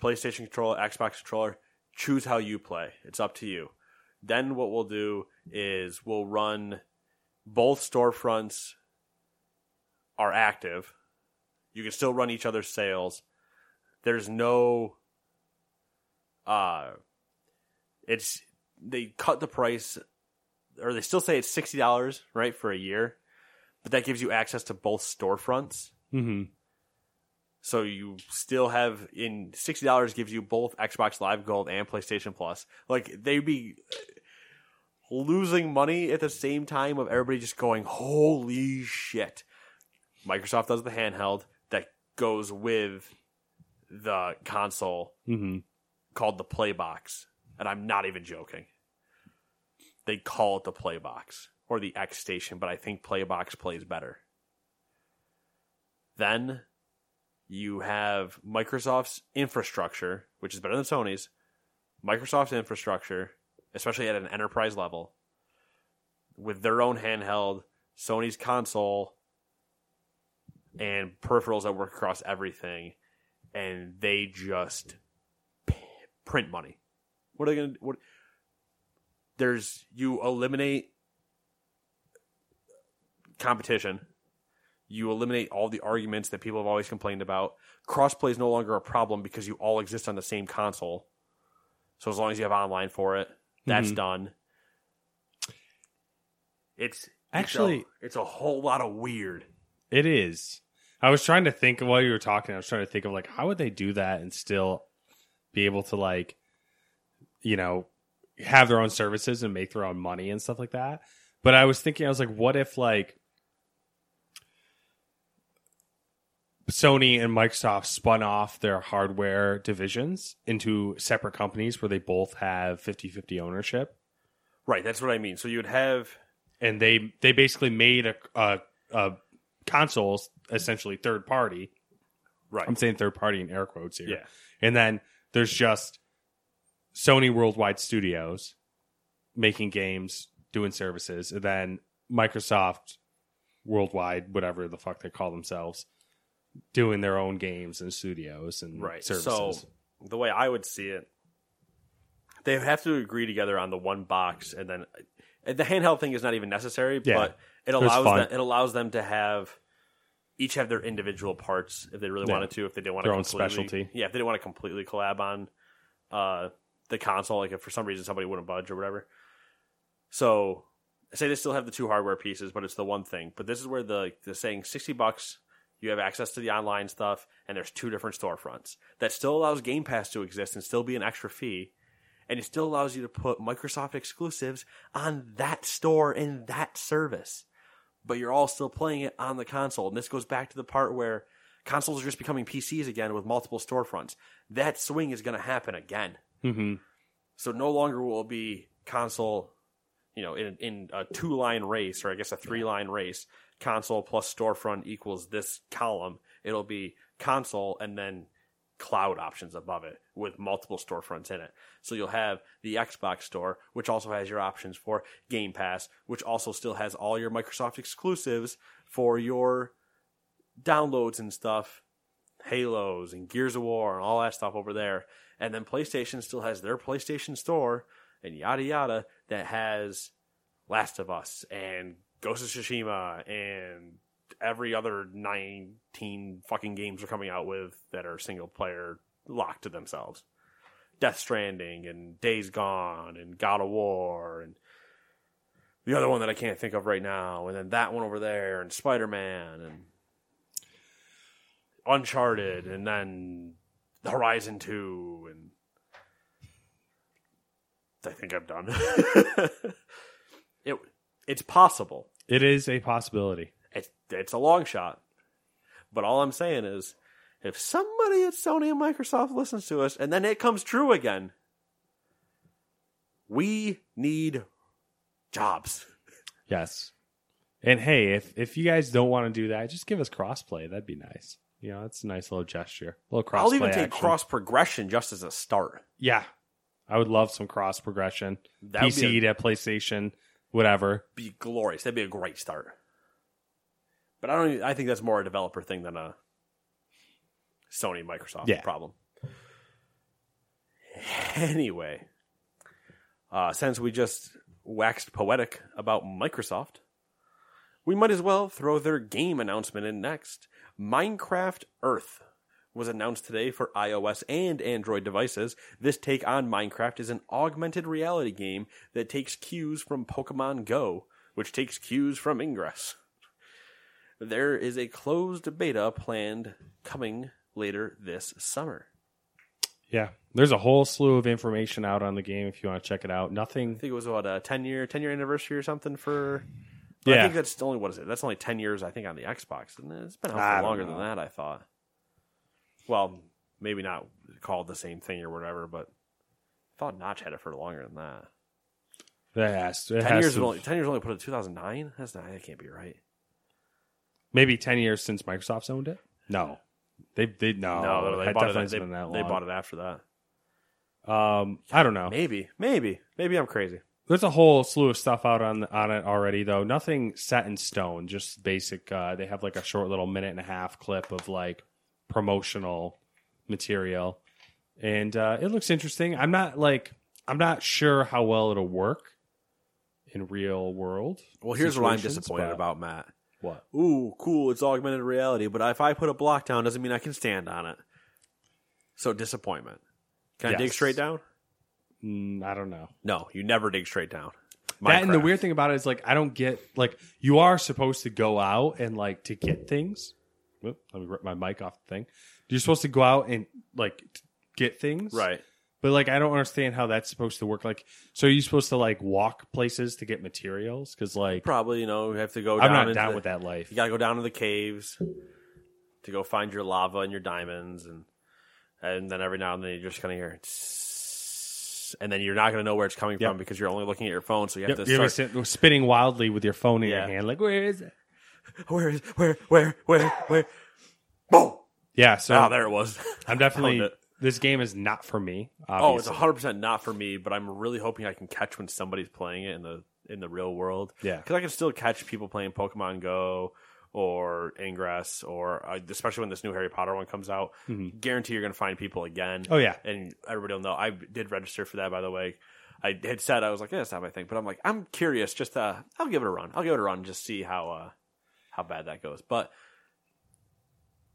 playstation controller xbox controller choose how you play. It's up to you. Then what we'll do is we'll run both storefronts are active. You can still run each other's sales. There's no uh it's they cut the price or they still say it's sixty dollars right for a year but that gives you access to both storefronts Mm-hmm. so you still have in sixty dollars gives you both xbox live gold and playstation plus like they'd be losing money at the same time of everybody just going holy shit microsoft does the handheld that goes with the console Mm-hmm. called the Playbox, and I'm not even joking. They call it the Playbox or the X Station, but I think Playbox plays better. Then you have Microsoft's infrastructure, which is better than Sony's. Microsoft's infrastructure, especially at an enterprise level, with their own handheld, Sony's console, and peripherals that work across everything, and they just print money. What are they going to what there's you eliminate competition. You eliminate all the arguments that people have always complained about. Crossplay is no longer a problem because you all exist on the same console. So as long as you have online for it, that's Mhm. done. It's Actually- it's a, it's a whole lot of weird. It is. I was trying to think while you were talking. I was trying to think of like how would they do that and still be able to like, you know, have their own services and make their own money and stuff like that. But I was thinking, I was like, what if like Sony and Microsoft spun off their hardware divisions into separate companies where they both have 50-50 ownership? Right, that's what I mean. So you would have and they they basically made a, a, a consoles essentially third party. right. I'm saying third party in air quotes here. Yeah. And then there's just Sony Worldwide Studios making games, doing services, and then Microsoft Worldwide, whatever the fuck they call themselves, doing their own games and studios and right. services. So the way I would see it, they have to agree together on the one box, and then and the handheld thing is not even necessary. Yeah. But it allows them, it allows them to have each have their individual parts if they really Yeah. wanted to. If they didn't want Their to own specialty. Yeah, if they didn't want to completely collab on uh, the console, like if for some reason somebody wouldn't budge or whatever. So say they still have the two hardware pieces, but it's the one thing. But this is where the the saying sixty bucks, you have access to the online stuff, and there's two different storefronts. That still allows Game Pass to exist and still be an extra fee. And it still allows you to put Microsoft exclusives on that store in that service. But you're all still playing it on the console. And this goes back to the part where consoles are just becoming PCs again with multiple storefronts. That swing is going to happen again. Hmm So no longer will it be console, you know, in in a two line race or I guess a three line race, console plus storefront equals this column. It'll be console and then cloud options above it with multiple storefronts in it. So you'll have the Xbox store, which also has your options for Game Pass, which also still has all your Microsoft exclusives for your downloads and stuff, Halos and Gears of War and all that stuff over there. And then PlayStation still has their PlayStation Store and yada yada that has Last of Us and Ghost of Tsushima and every other 19 fucking games are coming out with that are single player locked to themselves. Death Stranding and Days Gone and God of War and the other one that I can't think of right now, and then that one over there and Spider Man and Uncharted, and then Horizon Two, and I think I'm done. it it's possible. It is a possibility. It's it's a long shot, but all I'm saying is, if somebody at Sony and Microsoft listens to us, and then it comes true again, we need jobs. Yes. And hey, if if you guys don't want to do that, just give us crossplay. That'd be nice. You know, it's a nice little gesture. A little crossplay. I'll even take action. cross progression just as a start. Yeah. I would love some cross progression. That PC a, to PlayStation, whatever. be glorious. That'd be a great start. But I don't. Even, I think that's more a developer thing than a Sony Microsoft Yeah. problem. Anyway, uh, since we just waxed poetic about Microsoft, we might as well throw their game announcement in next. Minecraft Earth was announced today for iOS and Android devices. This take on Minecraft is an augmented reality game that takes cues from Pokemon Go, which takes cues from Ingress. There is a closed beta planned coming later this summer. Yeah. There's a whole slew of information out on the game if you want to check it out. Nothing. I think it was what a ten year ten year anniversary or something for. But I think that's only what is it? That's only ten years. I think on the Xbox, and it's been out for longer know. than that. I thought. Well, maybe not called the same thing or whatever, but I thought Notch had it for longer than that. That has, it Ten has years to- only. Ten years only put it two thousand nine. That's not. That can't be right. maybe 10 years since Microsoft's owned it? No. They they no. no, they that bought it. They, they bought it after that. Um, I don't know. Maybe, maybe, maybe I'm crazy. There's a whole slew of stuff out on on it already, though. Nothing set in stone. Just basic. Uh, they have like a short little minute and a half clip of like promotional material, and uh, it looks interesting. I'm not like I'm not sure how well it'll work in real world. Well, here's what I'm disappointed but- about, Matt. What? Ooh, cool! It's augmented reality, but if I put a block down, doesn't mean I can stand on it. So disappointment. Can I dig straight down? Mm, I don't know. No, you never dig straight down. That and the weird thing about it is like I don't get like you are supposed to go out and like to get things. Oop, let me rip my mic off the thing. You're supposed to go out and like get things, right? But like I don't understand how that's supposed to work. Like, so are you supposed to like walk places to get materials? Because like Probably, you know, you have to go. Down I'm not down the- with that life. You got to go down to the caves to go find your lava and your diamonds, and and then every now and then you're just gonna hear, tss, and then you're not gonna know where it's coming Yep. from because you're only looking at your phone. So you have Yep, to you're start. spinning wildly with your phone in Yeah. your hand. Like, where is it? Where is where where where where? Boom! Yeah. So oh, there it was. I'm definitely. This game is not for me. Oh, it's 100 percent not for me. But I'm really hoping I can catch when somebody's playing it in the in the real world. Yeah. because I can still catch people playing Pokemon Go or Ingress, or uh, especially when this new Harry Potter one comes out. Guarantee you're going to find people again. Oh, yeah. and everybody will know. I did register for that, by the way. I had said I was like, yeah, that's not my thing, but I'm like, I'm curious. Just uh, I'll give it a run. I'll give it a run, and just see how uh, how bad that goes. But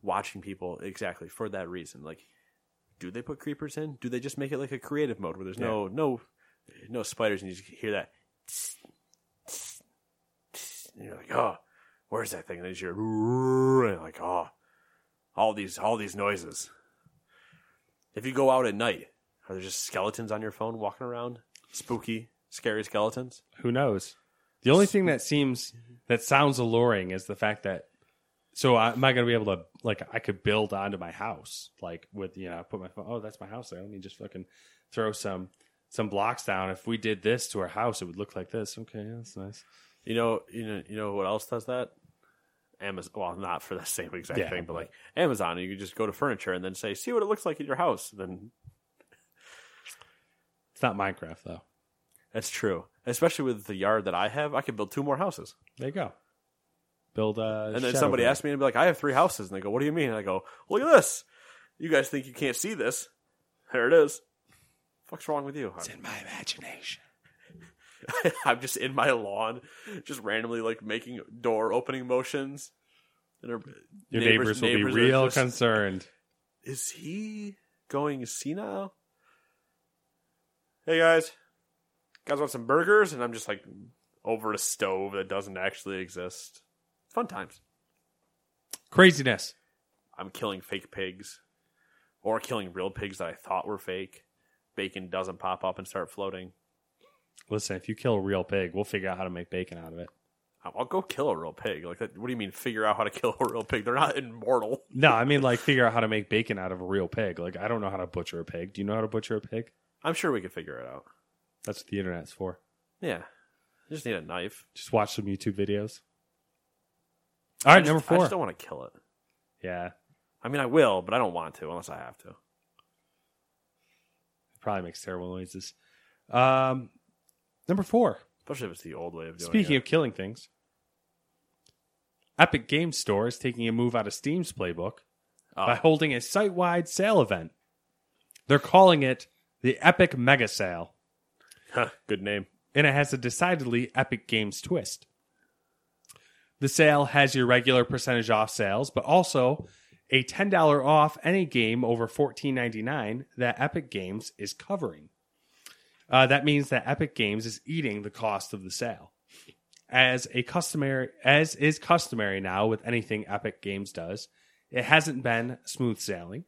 watching people exactly for that reason, like, do they put creepers in? Do they just make it like a creative mode where there's no no no spiders and you just hear that? And you're like, oh, where's that thing? And then you hear, and like, oh, all these all these noises. If you go out at night, are there just skeletons on your phone walking around? Spooky, scary skeletons. Who knows? The only thing that seems that sounds alluring is the fact that. So I- am I going to be able to like I could build onto my house like with you know put my phone oh that's my house there let me just fucking throw some some blocks down if we did this to our house it would look like this okay that's nice You know, you know, you know what else does that? Amazon. Well, not for the same exact Yeah, thing, but like Amazon. You could just go to furniture and then say, "See what it looks like in your house." Then it's not Minecraft though that's true. Especially with the yard that I have, I could build two more houses. there you go build a And then somebody asked me and be like, "I have three houses," and they go, "What do you mean?" And I go, "Look at this. You guys think you can't see this? There it is. Fuck's wrong with you? It's in my imagination I'm just in my lawn, just randomly like making door opening motions. And our your neighbors, will neighbors be real just- concerned Is he going senile? hey guys, guys want some burgers? And I'm just like over a stove that doesn't actually exist. Fun times. Craziness. I'm killing fake pigs or killing real pigs that I thought were fake. Bacon doesn't pop up and start floating. Listen, if you kill a real pig, we'll figure out how to make bacon out of it. I'll go kill a real pig. Like that. What do you mean? Figure out how to kill a real pig? They're not immortal. No, I mean like figure out how to make bacon out of a real pig. Like I don't know how to butcher a pig. Do you know how to butcher a pig? I'm sure we could figure it out. That's what the internet's for. Yeah, you just need a knife. Just watch some YouTube videos. All right, just- number I just don't want to kill it. Yeah, I mean, I will, but I don't want to unless I have to. It probably makes terrible noises. Um, number four. Especially if it's the old way of doing Speaking it. of killing things, Epic Games Store is taking a move out of Steam's playbook Oh. by ah. holding a site-wide sale event. They're calling it the Epic Mega Sale, Huh, good name. and it has a decidedly Epic Games twist. The sale has your regular percentage off sales, but also a $10 off any game over $14.99 that Epic Games is covering. Uh, that means that Epic Games is eating the cost of the sale. As a customary as is customary now with anything Epic Games does, it hasn't been smooth sailing.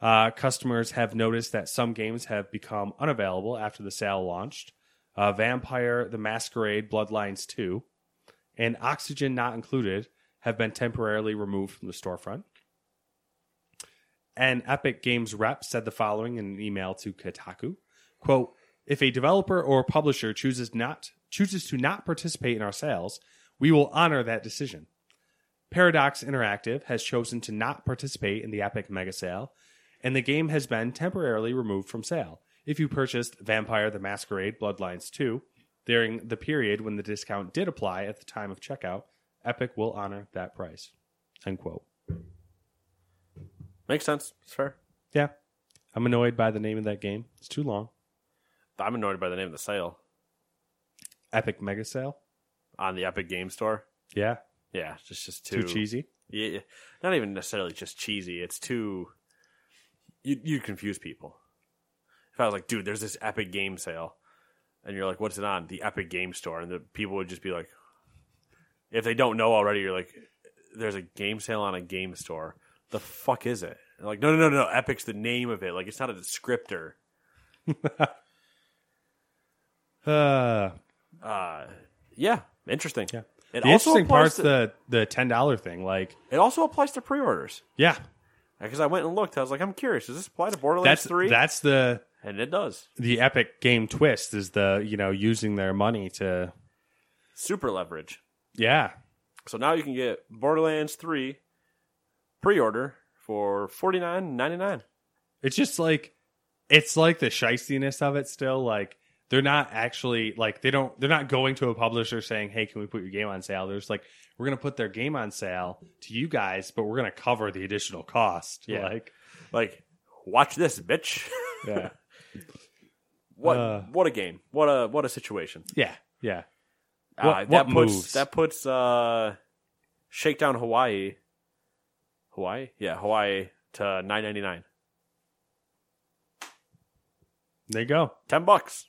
Uh, customers have noticed that some games have become unavailable after the sale launched. Uh, Vampire the Masquerade Bloodlines 2 and Oxygen Not Included have been temporarily removed from the storefront. An Epic Games rep said the following in an email to Kotaku quote, if a developer or publisher chooses not chooses to not participate in our sales, we will honor that decision. Paradox Interactive has chosen to not participate in the Epic Mega Sale, and the game has been temporarily removed from sale. If you purchased Vampire the Masquerade Bloodlines 2 during the period when the discount did apply at the time of checkout, Epic will honor that price. End quote. Makes sense. It's fair. Yeah. I'm annoyed by the name of that game. It's too long. I'm annoyed by the name of the sale Epic Mega Sale? on the Epic Game Store. Yeah. Yeah, it's just just too, Too cheesy. Yeah, not even necessarily just cheesy. It's too you you confuse people. If I was like, dude, there's this Epic Game sale, and you're like, what's it on? The Epic Game Store, and the people would just be like, if they don't know already, you're like, there's a game sale on a game store. The fuck is it? Like, no, no, no, no. Epic's the name of it. Like, it's not a descriptor. Uh, Uh, yeah, interesting. Yeah. It the also interesting part's to, the the ten dollar thing. Like, it also applies to pre-orders. yeah, Because I went and looked, I was like, I'm curious. Does this apply to Borderlands that's Three? that's the and it does. the epic game twist is the you know using their money to Super leverage. yeah So now you can get Borderlands 3 pre-order for forty nine ninety nine. it's just like it's like the shistiness of it still like they're not actually like they don't they're not going to a publisher saying hey can we put your game on sale they're just like we're gonna put their game on sale to you guys but we're gonna cover the additional cost Yeah. like Like, watch this, bitch. yeah what Uh. what a game. What a what a situation. yeah yeah Uh, What- that what puts moves? that puts uh Shakedown Hawaii Hawaii? Yeah, Hawaii to nine ninety nine. there you go Ten bucks.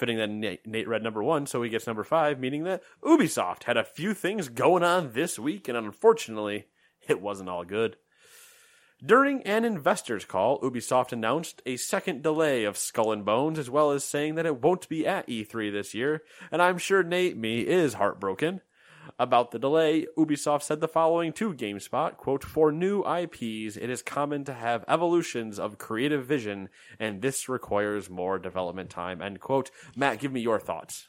Fitting that Nate, Nate read number one, so he gets number five, meaning that Ubisoft had a few things going on this week, and unfortunately, it wasn't all good. During an investors call, Ubisoft announced a second delay of Skull and Bones, as well as saying that it won't be at E3 this year, and I'm sure Nate me is heartbroken. About the delay, Ubisoft said the following to GameSpot, quote, For new IPs, it is common to have evolutions of creative vision, and this requires more development time, end quote. Matt, give me your thoughts.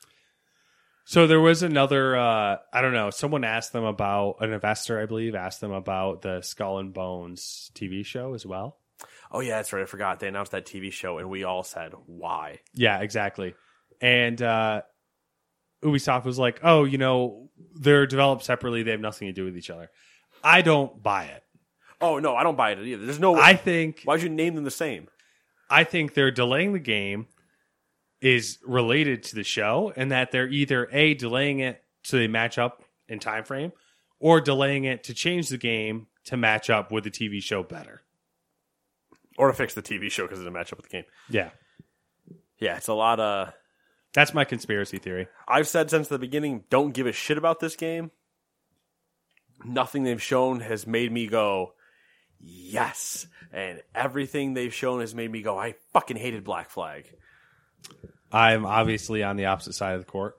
So there was another. Uh, I don't know. Someone asked them about an investor, I believe, asked them about the Skull and Bones TV show as well. Oh yeah, that's right. I forgot. They announced that TV show, and we all said, why? Yeah, exactly. And uh, Ubisoft was like, "Oh, you know, they're developed separately. They have nothing to do with each other." I don't buy it. Oh no, I don't buy it either. There's no. I think Why'd you name them the same? I think they're delaying the game is related to the show, and that they're either a delaying it so they match up in time frame, or delaying it to change the game to match up with the TV show better. Or to fix the TV show because it didn't match up with the game. Yeah, Yeah, it's a lot of. That's my conspiracy theory. I've said since the beginning, don't give a shit about this game. Nothing they've shown has made me go, yes. And everything they've shown has made me go, I fucking hated Black Flag. I'm obviously on the opposite side of the court.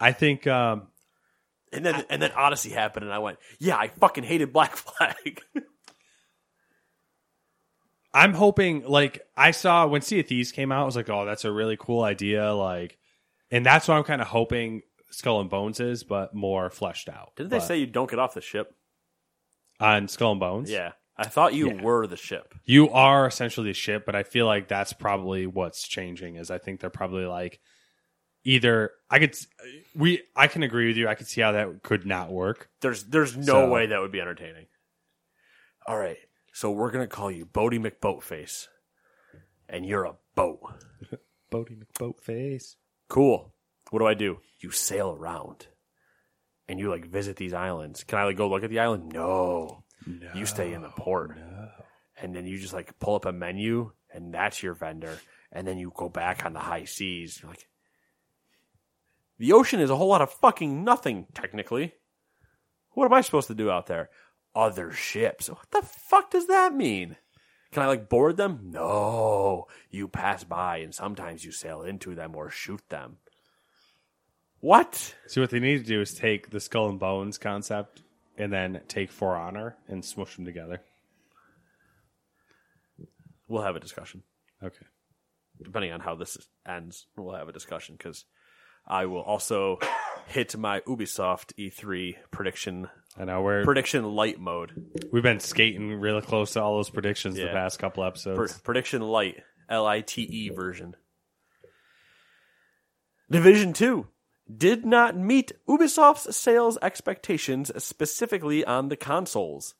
I think um, And then and then Odyssey happened, and I went, yeah, I fucking hated Black Flag. I'm hoping like I saw when Sea of Thieves came out, I was like, oh, that's a really cool idea. Like, and that's what I'm kind of hoping Skull and Bones is, but more fleshed out. Didn't they But say you don't get off the ship? on Skull and Bones? Yeah. I thought you Yeah. were the ship. you are essentially the ship, but I feel like that's probably what's changing. Is I think they're probably like either I could we I can agree with you. I could see how that could not work. There's there's no So- way that would be entertaining. All right, so we're gonna call you Boaty McBoatface, and you're a boat. Boaty McBoatface. Cool. What do I do? You sail around, and you like visit these islands. Can I like go look at the island? No. no you stay in the port, and then you just like pull up a menu, and that's your vendor, and then you go back on the high seas. You're like, the ocean is a whole lot of fucking nothing, technically. What am I supposed to do out there? Other ships. What the fuck does that mean? Can I like board them? No. You pass by and sometimes you sail into them or shoot them. What? See what they need to do is take the Skull and Bones concept and then take For Honor and smush them together. We'll have a discussion. Okay. Depending on how this ends, we'll have a discussion because I will also hit my Ubisoft E3 prediction I know we're prediction light mode. we've been skating really close to all those predictions the Yeah. past couple episodes. prediction light, L I T E version. Division 2 did not meet Ubisoft's sales expectations, specifically on the consoles.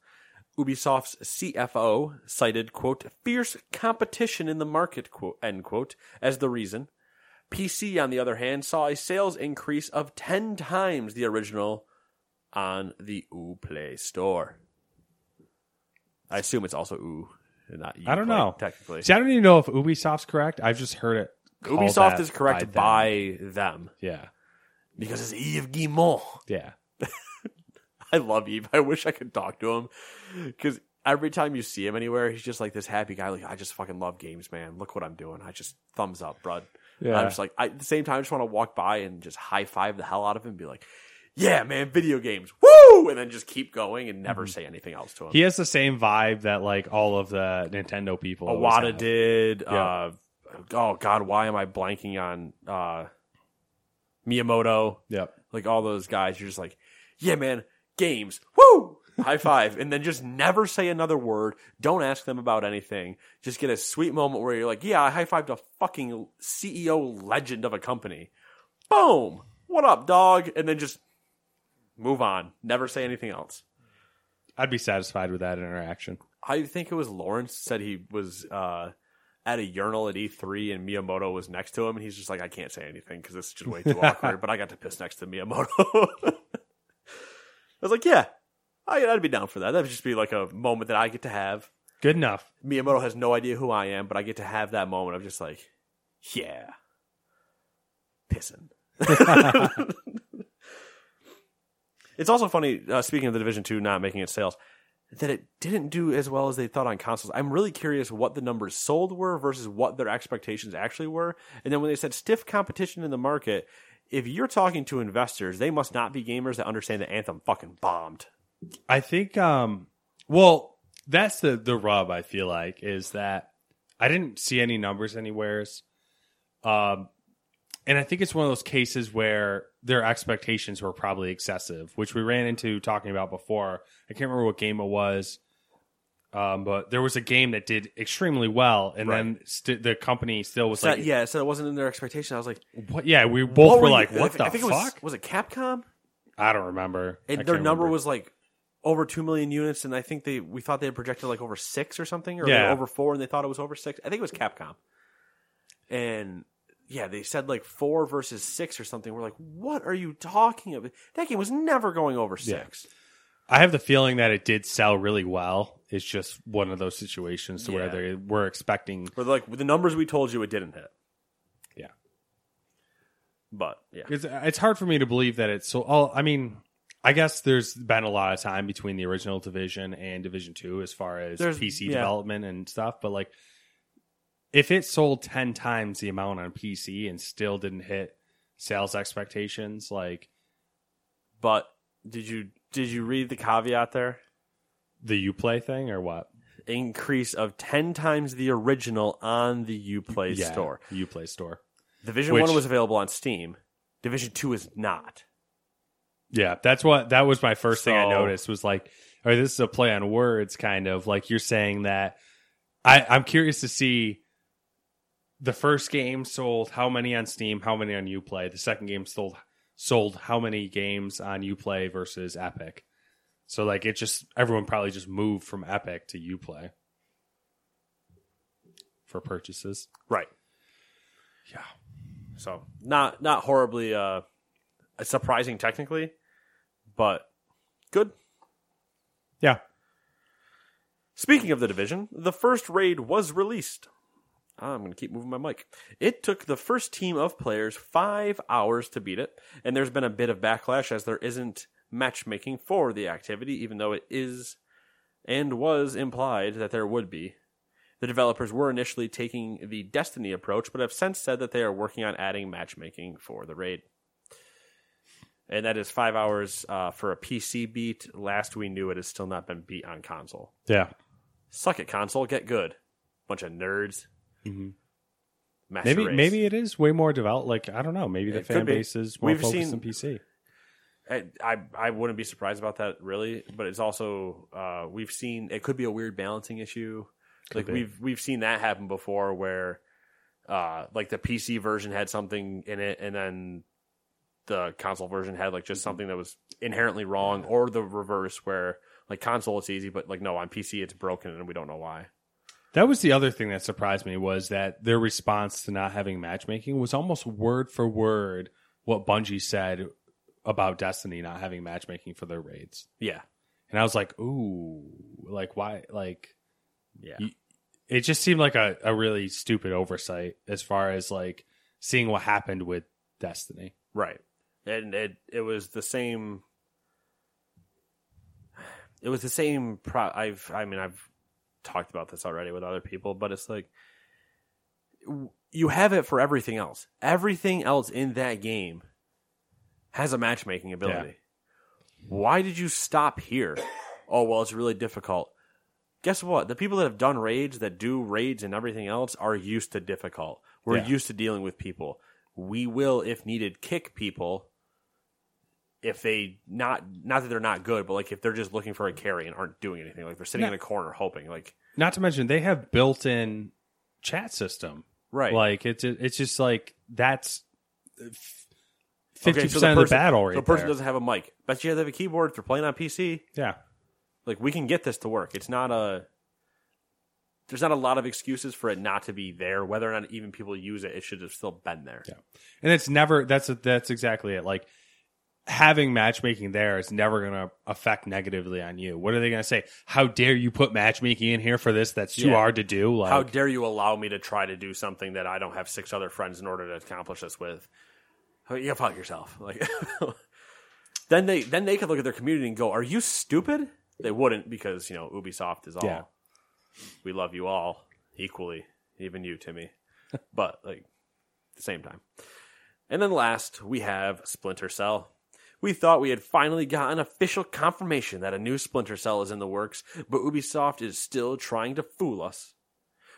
Ubisoft's CFO cited, quote, fierce competition in the market, quote, end quote, as the reason. PC, on the other hand, saw a sales increase of 10 times the original on the Uplay store. I assume it's also and not I don't know. technically. See, I don't even know if Ubisoft's correct. I've just heard it. Ubisoft is correct them. by them. Yeah. because it's Yves Guillemot. Yeah. I love Yves. I wish I could talk to him because every time you see him anywhere, he's just like this happy guy. Like I just fucking love games, man. Look what I'm doing. I just thumbs up, bud. Yeah. I'm just like I, at the same time, I just want to walk by and just high five the hell out of him and be like, "Yeah, man, video games, woo!" And then just keep going and never say anything else to him. He has the same vibe that like all of the Nintendo people. Iwata have. did. Yeah. Uh, oh God, why am I blanking on uh, Miyamoto? Yep. like all those guys. You're just like, yeah, man, games, woo. high five, and then just never say another word. Don't ask them about anything. Just get a sweet moment where you're like, "Yeah, I high fived a fucking CEO legend of a company." Boom. What up, dog? And then just move on. Never say anything else. I'd be satisfied with that interaction. I think it was Lawrence said he was uh, at a urinal at E3 and Miyamoto was next to him, and he's just like, I can't say anything because this is just way too awkward. But I got to piss next to Miyamoto. I was like, yeah, I, I'd be down for that. That would just be like a moment that I get to have. Good enough. Miyamoto has no idea who I am, but I get to have that moment of just like, yeah, pissing. it's also funny. Uh, speaking of the Division Two not making its sales, that it didn't do as well as they thought on consoles. I'm really curious what the numbers sold were versus what their expectations actually were. And then when they said stiff competition in the market, if you're talking to investors, they must not be gamers that understand that Anthem fucking bombed. I think um well, that's the the rub I feel like is that I didn't see any numbers anywheres. Um and I think it's one of those cases where their expectations were probably excessive, which we ran into talking about before. I can't remember what game it was. Um, but there was a game that did extremely well, and then st- the company still was So, like, yeah, so it wasn't in their expectation. I was like, "What?" Yeah, we both were you- like, I "What thi- the I think fuck?" It was, was it Capcom? I don't remember. I And can't their number remember. was like over two million units, and I think they we thought they had projected like over six or something, or Yeah. over four, and they thought it was over six. I think it was Capcom. And yeah, they said like four versus six or something. We're like, what are you talking about? That game was never going over six. I have the feeling that it did sell really well. It's just one of those situations to where they were expecting. We're like, with the numbers we told you, it didn't hit. Yeah. But yeah, It's, uh, it's hard for me to believe that it's so. Oh, I mean, I guess there's been a lot of time between the original Division and Division Two as far as There's- PC yeah. development and stuff. But like, if it sold ten times the amount on PC and still didn't hit sales expectations, like but did you did you read the caveat there? the UPlay thing or what? Increase of ten times the original on the UPlay Yeah, store. UPlay store. Division Which- One was available on Steam. Division Two is not. Yeah, that's what that was my first thing I noticed was like, or this is a play on words, kind of like you're saying that. I I'm curious to see. The first game sold how many on Steam, how many on UPlay. The second game sold sold how many games on UPlay versus Epic. So like it just everyone probably just moved from Epic to UPlay for purchases. Right. Yeah. So not not horribly uh surprising technically, but good. Yeah, Speaking of the division, the first raid was released. I'm going to keep moving my mic. It took the first team of players five hours to beat it, and there's been a bit of backlash as there isn't matchmaking for the activity, even though it is and was implied that there would be. The developers were initially taking the Destiny approach, but have since said that they are working on adding matchmaking for the raid. And that is five hours uh, for a PC beat. Last we knew, it has still not been beat on console. yeah. Suck it, console. Get good. Bunch of nerds. Mhm. Maybe race. maybe it is way more developed. Like I don't know. Maybe the It fan be. base is more We've focused seen- on PC. I, I I wouldn't be surprised about that really, but it's also uh, we've seen it could be a weird balancing issue. like be. we've we've seen that happen before, where uh, like the PC version had something in it, and then the console version had like just something that was inherently wrong, or the reverse, where like console it's easy, but like no, on PC it's broken, and we don't know why. That was the other thing that surprised me was that their response to not having matchmaking was almost word for word what Bungie said about Destiny not having matchmaking for their raids. Yeah, And I was like, ooh, like why? Like yeah. You- it just seemed like a, a really stupid oversight as far as like seeing what happened with Destiny. Right. And it it was the same it was the same pro I've I mean I've talked about this already with other people, but it's like you have it for everything else. Everything else in that game has a matchmaking ability. Why did you stop here? Oh, well, it's really difficult. Guess what? The people that have done raids, that do raids and everything else, are used to difficult. We're Yeah. used to dealing with people. We will, if needed, kick people if they not not that they're not good, but like if they're just looking for a carry and aren't doing anything, like they're sitting No. in a corner hoping, like Not to mention they have built-in chat system. right, Like it's it's just like that's Okay, fifty so percent of the battle so right the person there. doesn't have a mic. but you they have a keyboard if they're playing on PC. yeah, Like we can get this to work. It's not a. There's not a lot of excuses for it not to be there. Whether or not even people use it, it should have still been there. Yeah. and it's never that's that's exactly it. Like having matchmaking there is never going to affect negatively on you. What are they going to say? How dare you put matchmaking in here for this? That's too Yeah. hard to do. Like, How dare you allow me to try to do something that I don't have six other friends in order to accomplish this with? You fuck yourself. Like then they then they could look at their community and go, "Are you stupid?" They wouldn't because you know Ubisoft is all. Yeah. We love you all equally, even you, Timmy. but like at the same time. And then last we have Splinter Cell. We thought we had finally gotten official confirmation that a new Splinter Cell is in the works, but Ubisoft is still trying to fool us.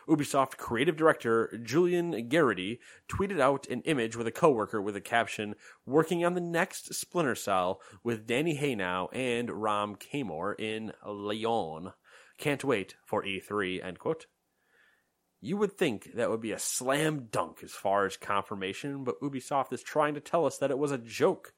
Ubisoft creative director Julian Gerighty tweeted out an image with a coworker with a caption, working on the next Splinter Cell with Danny Haynow and Ram Kamor in Lyon. Can't wait for E3, end quote. You would think that would be a slam dunk as far as confirmation, but Ubisoft is trying to tell us that it was a joke.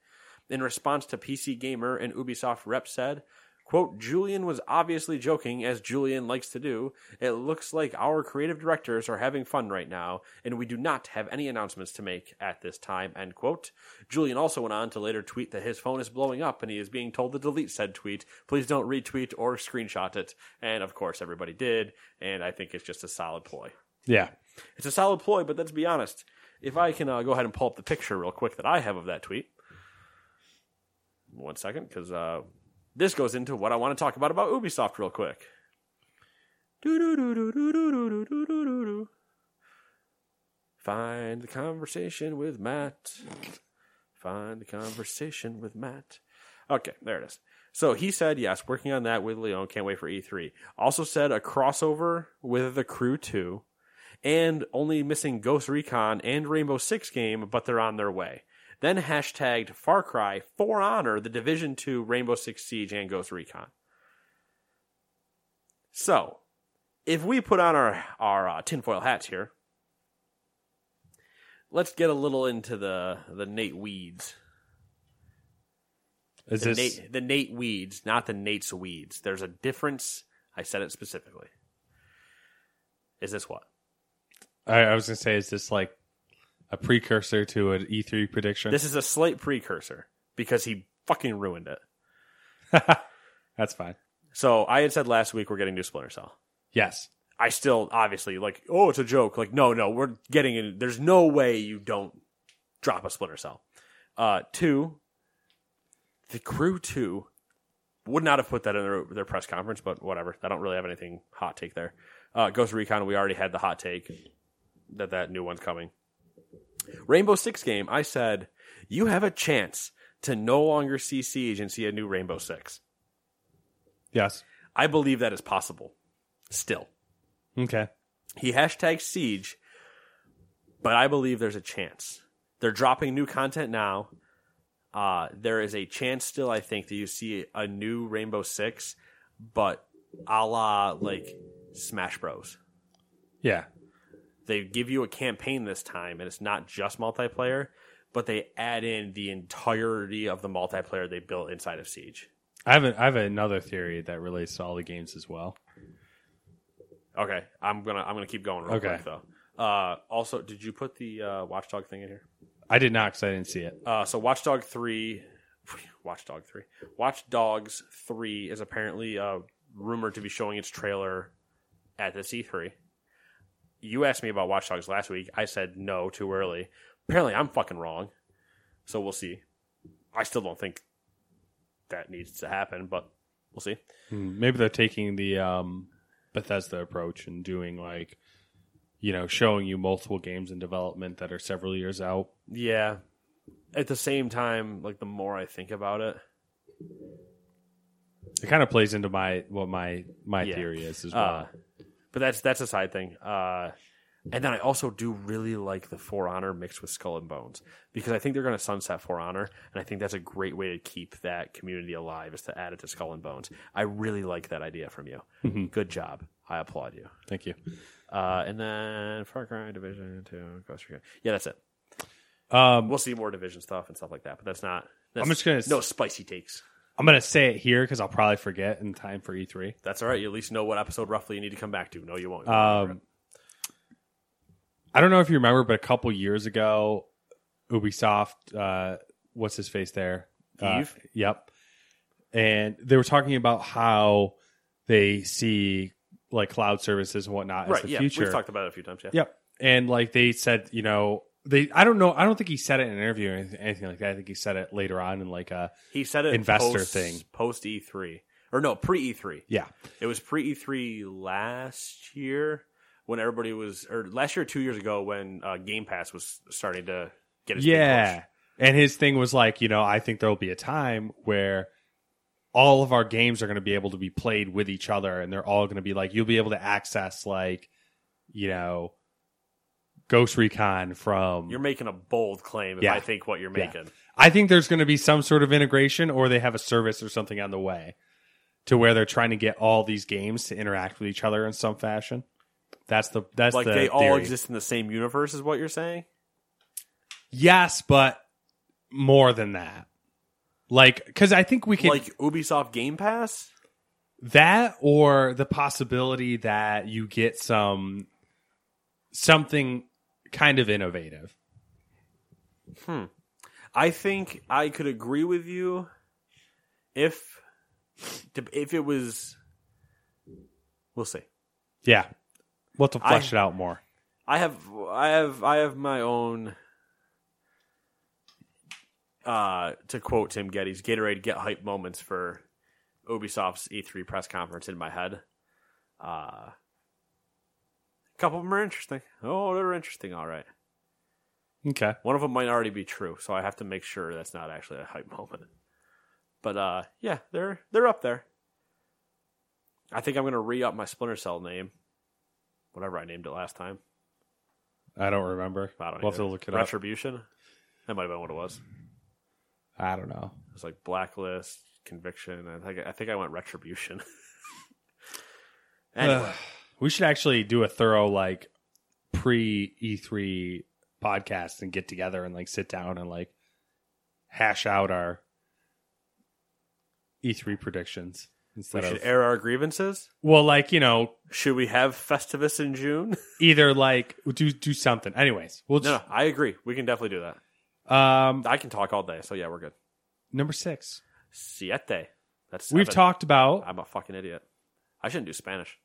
In response to PC Gamer, an Ubisoft rep said, quote, Julian was obviously joking, as Julian likes to do. It looks like our creative directors are having fun right now, and we do not have any announcements to make at this time, end quote. Julian also went on to later tweet that his phone is blowing up and he is being told to delete said tweet. Please don't retweet or screenshot it. And of course, everybody did, and I think it's just a solid ploy. yeah, It's a solid ploy, but let's be honest. If I can uh, go ahead and pull up the picture real quick that I have of that tweet one second because uh, this goes into what I want to talk about about Ubisoft real quick. Find the conversation with Matt. Find the conversation with Matt. Okay, there it is. So he said yes, working on that with Leon. Can't wait for E3. Also said a crossover with the Crew too, and only missing Ghost Recon and Rainbow Six game, but they're on their way. Then hashtagged Far Cry For Honor, the Division 2, Rainbow Six Siege, and Ghost Recon. So, if we put on our, our uh, tinfoil hats here, let's get a little into the, the Nate weeds. is The this Nate, the Nate weeds, not the Nate's weeds. There's a difference. I said it specifically. Is this what? I, I was going to say, is this like a precursor to an E3 prediction? This is a slight precursor because he fucking ruined it. That's fine. So I had said last week we're getting new Splinter Cell. Yes. I still obviously like, oh, it's a joke. Like, no, no, we're getting it. There's no way you don't drop a Splinter Cell. Uh, two, the Crew Two would not have put that in their, their press conference, but whatever. I don't really have anything hot take there. Uh, Ghost Recon, we already had the hot take that that new one's coming. Rainbow Six game, I said you have a chance to no longer see Siege and see a new Rainbow Six. Yes. I believe that is possible. Still. Okay. He hashtags siege, but I believe there's a chance. They're dropping new content now. Uh, there is a chance still, I think, that you see a new Rainbow Six, but a la like Smash Bros. Yeah. They give you a campaign this time, and it's not just multiplayer, but they add in the entirety of the multiplayer they built inside of Siege. I have a, I have another theory that relates to all the games as well. Okay, I'm gonna I'm gonna keep going real Okay. quick though. Uh, also, did you put the uh, Watchdog thing in here? I did not because I didn't see it. Uh, so Watchdog three, Watchdog three, Watch Dogs three is apparently uh, rumored to be showing its trailer at the C three. You asked me about Watch Dogs last week. I said no, too early. Apparently, I'm fucking wrong. So we'll see. I still don't think that needs to happen, but we'll see. Hmm, Maybe they're taking the um, Bethesda approach and doing like, you know, showing you multiple games in development that are several years out. Yeah. At the same time, like the more I think about it, It kind of plays into my what my my Yeah. theory is as well. Uh, but that's that's a side thing. Uh, And then I also do really like the For Honor mixed with Skull and Bones because I think they're going to sunset For Honor, and I think that's a great way to keep that community alive is to add it to Skull and Bones. I really like that idea from you. Good job. I applaud you. Thank you. Uh, and then Far Cry Division Two, Ghost Recon. Yeah, that's it. Um, We'll see more Division stuff and stuff like that, but that's not. That's, I'm just gonna- no spicy takes. I'm gonna say it here because I'll probably forget in time for E E3. That's all right. You at least know what episode roughly you need to come back to. No, you won't. Um, I don't know if you remember, but a couple years ago, Ubisoft, uh, what's his face there? Uh, Yves? yep. And they were talking about how they see like cloud services and whatnot right. as the Yeah, future. we've talked about it a few times. Yeah. Yep. And like they said, you know, they I don't know, I don't think he said it in an interview or anything, anything like that. I think he said it later on in like a He said it Investor post, thing. post E3 or no pre E3. yeah. It was pre E3 last year when everybody was, or last year, two years ago when uh, Game Pass was starting to get its big Yeah. And his thing was like, you know, I think there will be a time where all of our games are going to be able to be played with each other and they're all going to be like you'll be able to access like, you know, Ghost Recon from You're making a bold claim if Yeah. I think what you're Yeah. making. I think there's going to be some sort of integration or they have a service or something on the way to where they're trying to get all these games to interact with each other in some fashion. That's the that's Like the they all theory. exist in the same universe, is what you're saying? Yes, but more than that. Like cuz I think we can Like Ubisoft Game Pass? that or the possibility that you get some something kind of innovative. Hmm. I think I could agree with you if if it was. We'll see. Yeah. We'll have to flesh I- it out more. I have I have I have my own uh to quote Tim Gettys Gatorade get hype moments for Ubisoft's E3 press conference in my head. Uh couple of them are interesting. Oh, they're interesting, all right. Okay. One of them might already be true, so I have to make sure that's not actually a hype moment. But uh yeah, they're they're up there. I think I'm gonna re up my Splinter Cell name. Whatever I named it last time. I don't remember. I don't we'll have to look it up. Retribution. That might have been what it was. I don't know. It was like blacklist, conviction. I think I think I went retribution. anyway, we should actually do a thorough like pre E3 podcast and get together and like sit down and like hash out our E3 predictions Instead we should of air our grievances. well, like you know, Should we have Festivus in June? either like do do something. Anyways, we'll no, no, I agree. We can definitely do that. um I can talk all day, so yeah, we're good. number six. Siete. That's We've talked about I'm a fucking idiot. I shouldn't do Spanish.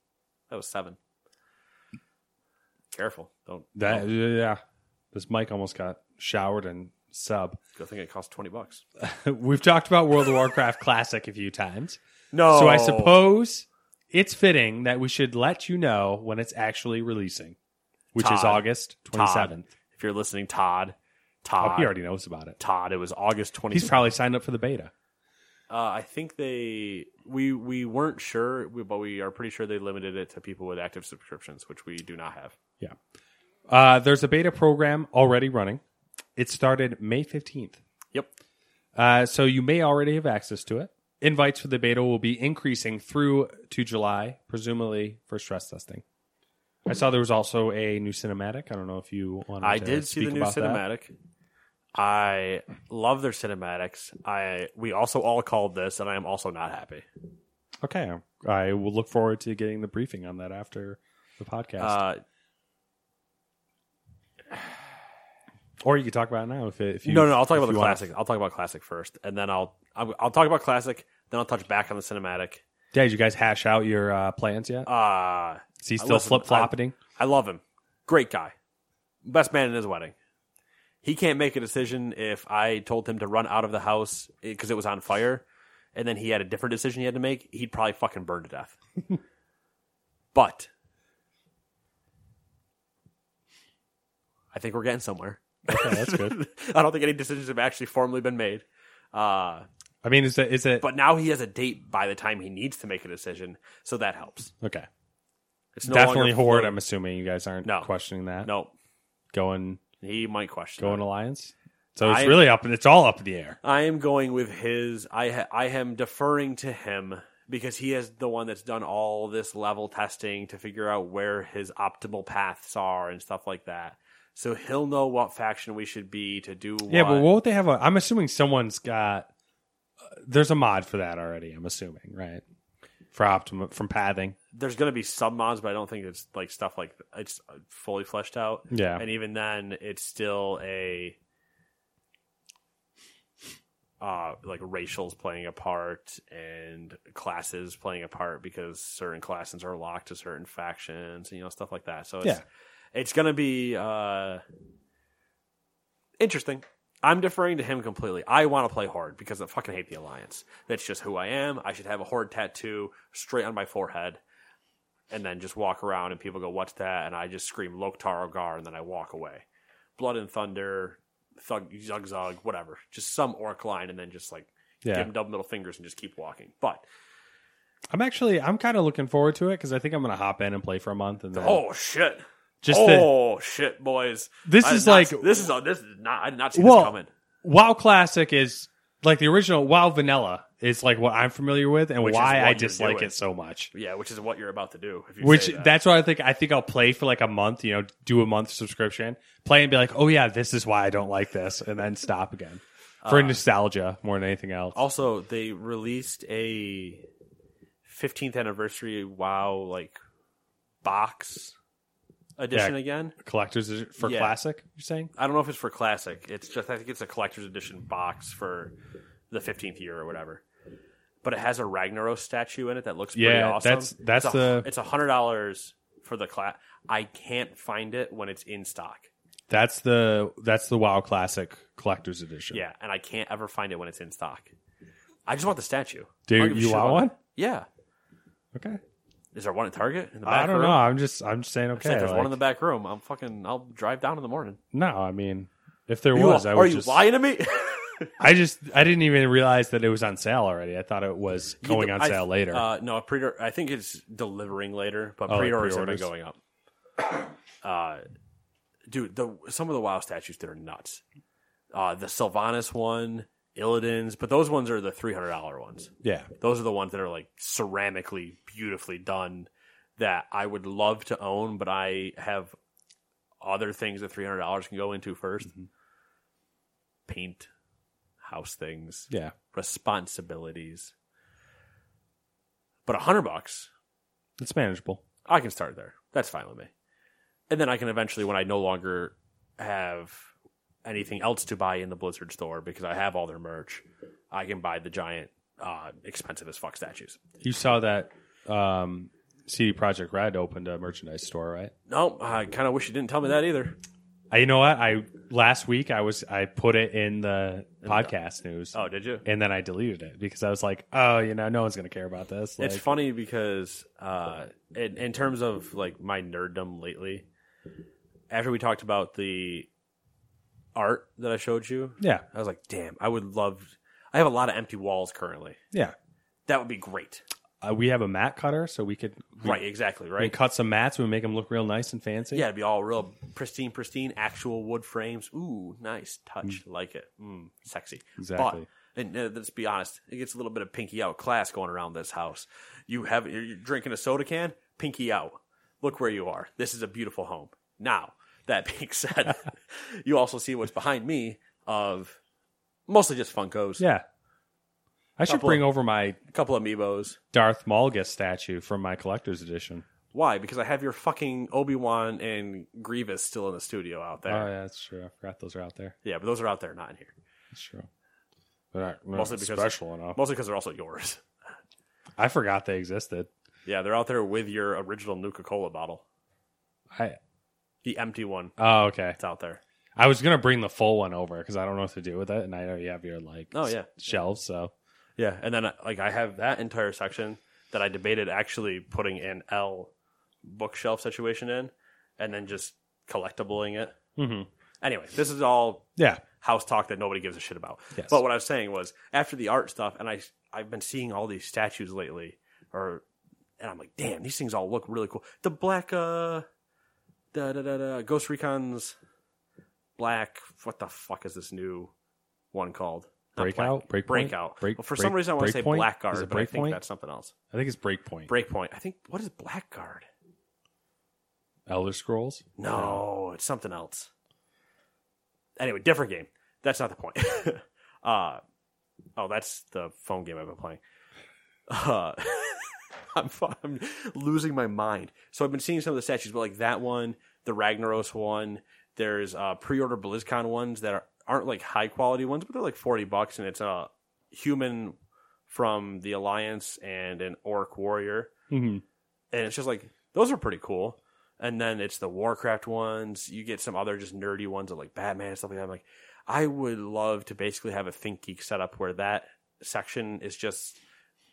That was seven. Careful. Don't. that. don't. Yeah, this mic almost got showered and sub. Good thing it cost twenty bucks. We've talked about World of Warcraft Classic a few times. No. So I suppose it's fitting that we should let you know when it's actually releasing, which is Todd. August Todd, 27th. If you're listening, Todd. Oh, Todd. he already knows about it. Todd. It was August twenty. He's probably signed up for the beta. Uh, I think they we we weren't sure, but we are pretty sure they limited it to people with active subscriptions, which we do not have. Yeah. Uh, there's a beta program already running. It started May 15th. Yep. Uh, so you may already have access to it. Invites for the beta will be increasing through to July, presumably for stress testing. I saw there was also a new cinematic. I don't know if you want. I did see the new cinematic. that. I love their cinematics. I we also all called this, and I am also not happy. Okay, I will look forward to getting the briefing on that after the podcast, Uh, or you can talk about it now if it, if you. no, no, I'll talk about the classic. I'll talk about classic first, and then I'll I'll, I'll talk about classic. Then I'll touch back on the cinematic. Yeah, did you guys hash out your uh, plans yet? Uh Is he still flip flopping? I love him. Great guy. Best man in his wedding. He can't make a decision if I told him to run out of the house because it was on fire, and then he had a different decision he had to make. He'd probably fucking burn to death. but I think we're getting somewhere. Okay, that's good. I don't think any decisions have actually formally been made. Uh, I mean, is it is it but now he has a date by the time he needs to make a decision, so that helps. okay? It's no Definitely Horde. I'm assuming you guys aren't No. questioning that. No, Going he might question. going that. Alliance. So it's I- really up. And it's all up in the air. I am going with his. I ha, I am deferring to him because he is the one that's done all this level testing to figure out where his optimal paths are and stuff like that. So he'll know what faction we should be to do. Yeah, but what. won't they have a? I'm assuming someone's got. uh, there's a mod for that already. I'm assuming, right? For optimum from pathing. there's going to be some mods, but I don't think it's like stuff like it's fully fleshed out. Yeah. and even then, it's still a uh like racials playing a part and classes playing a part because certain classes are locked to certain factions, and you know, stuff like that. So it's Yeah. it's going to be uh interesting. I'm deferring to him completely. I want to play Horde because I fucking hate the Alliance. That's just who I am. I should have a Horde tattoo straight on my forehead and then just walk around and people go, What's that? And I just scream Lok'tar Ogar and then I walk away. Blood and Thunder, Thug Zug Zug, whatever. Just some orc line and then just like Yeah. give him double middle fingers and just keep walking. But I'm actually. I'm kind of looking forward to it because I think I'm going to hop in and play for a month and then oh shit. Just the, oh shit, boys! This I is not- like- this is uh, this is not. I did not see Well, this coming. WoW Classic is like the original WoW Vanilla is like what I'm familiar with and Which why I dislike it so much. Yeah, which is what you're about to do. If you Which that. that's why I think I think I'll play for like a month, you know, do a month subscription, play and be like, oh yeah, this is why I don't like this, and then stop again for uh, nostalgia more than anything else. Also, they released a 15th anniversary WoW like box edition Yeah. again. Collectors for Yeah. classic, you're saying? I don't know if it's for classic. It's just I think it's a collector's edition box for the 15th year or whatever. But it has a Ragnaros statue in it that looks pretty Yeah, awesome. that's- that's it's a, the- it's a hundred dollars for the class. I can't find it when it's in stock. That's the that's the WoW Classic Collector's Edition. Yeah, and I can't ever find it when it's in stock. I just want the statue. Do I don't give a you shit want about one? it. Yeah. Okay. Is there one at Target in the back I don't room? know. I'm just I'm just saying If okay. there's one in the back room, I'm fucking. I'll drive down in the morning. No, I mean if there You- was, I are would you just. lying to me? I just I didn't even realize that it was on sale already. I thought it was going on I- sale later. Uh, no, pre I think it's delivering later, but Oh, like pre-orders have been going up. Uh, dude, the some of the WoW statues that are nuts. Uh, the Sylvanas one, Illidan's, but those ones are the three hundred dollar ones. yeah, Those are the ones that are like ceramically beautifully done that I would love to own, but I have other things that three hundred dollars can go into 1st Mm-hmm. Paint, house things, yeah. responsibilities. But a hundred bucks, It's manageable. I can start there. That's fine with me. And then I can eventually, when I no longer have anything else to buy in the Blizzard store because I have all their merch, I can buy the giant, uh, expensive as fuck statues. You saw that um, CD Projekt Red opened a merchandise store, right? No, I kind of wish you didn't tell me that either. I, you know what? I last week I was I put it in the podcast news. Oh, did you? and then I deleted it because I was like, oh, you know, no one's gonna care about this. Like, it's funny because uh, in, in terms of like my nerddom lately, after we talked about the art that I showed you, Yeah, I was like, damn, I would love. I have a lot of empty walls currently. yeah. That would be great. Uh, we have a mat cutter, so we could we, Right, exactly, right. we cut some mats. We make them look real nice and fancy. Yeah, it'd be all real pristine, pristine, actual wood frames. Ooh, nice touch, like it. Mm, sexy. Exactly. But, and uh, let's be honest, it gets a little bit of pinky out class going around this house. You have you're drinking a soda can, pinky out. Look where you are. This is a beautiful home. Now, that being said, you also see what's behind me of mostly just Funkos. yeah. I should Couple bring of- over my A couple amiibos. Darth Malgus statue from my collector's edition. Why? Because I have your fucking Obi Wan and Grievous still in the studio out there. Oh yeah, that's true. I forgot those are out there. Yeah, but those are out there, not in here. That's true. They're not, they're Mostly not because special enough. Mostly because they're also yours. I forgot they existed. Yeah, they're out there with your original Nuka Cola bottle, I the empty one. oh okay. It's out there. I was gonna bring the full one over because I don't know what to do with it, and I know you have your like Oh, yeah. shelves. So Yeah, and then like I have that entire section that I debated actually putting an L bookshelf situation in, and then just collectibling it. hmm Anyway, this is all yeah, house talk that nobody gives a shit about. Yes. But what I was saying was after the art stuff, and I I've been seeing all these statues lately, or and I'm like, damn, these things all look really cool. The black, uh, da da da da, Ghost Recon's black. What the fuck is this new one called? Not Breakout? Black, Breakpoint? breakout. Break- well, for break- some reason, I want to say Breakpoint? Blackguard, but I think Breakpoint? that's something else. I think it's Breakpoint. Breakpoint. I think what is Blackguard? Elder Scrolls. No, it's something else. Anyway, different game. That's not the point. uh, oh, that's the phone game I've been playing. Uh, I'm, I'm losing my mind. So I've been seeing some of the statues, but like that one, the Ragnaros one. There's uh, pre-order BlizzCon ones that are, aren't like high quality ones, but they're like forty bucks, and it's a human from the Alliance and an orc warrior Mm-hmm. and it's just like those are pretty cool. And then it's the Warcraft ones. You get some other just nerdy ones of like Batman and stuff like that. I'm like, I would love to basically have a Think Geek setup where that section is just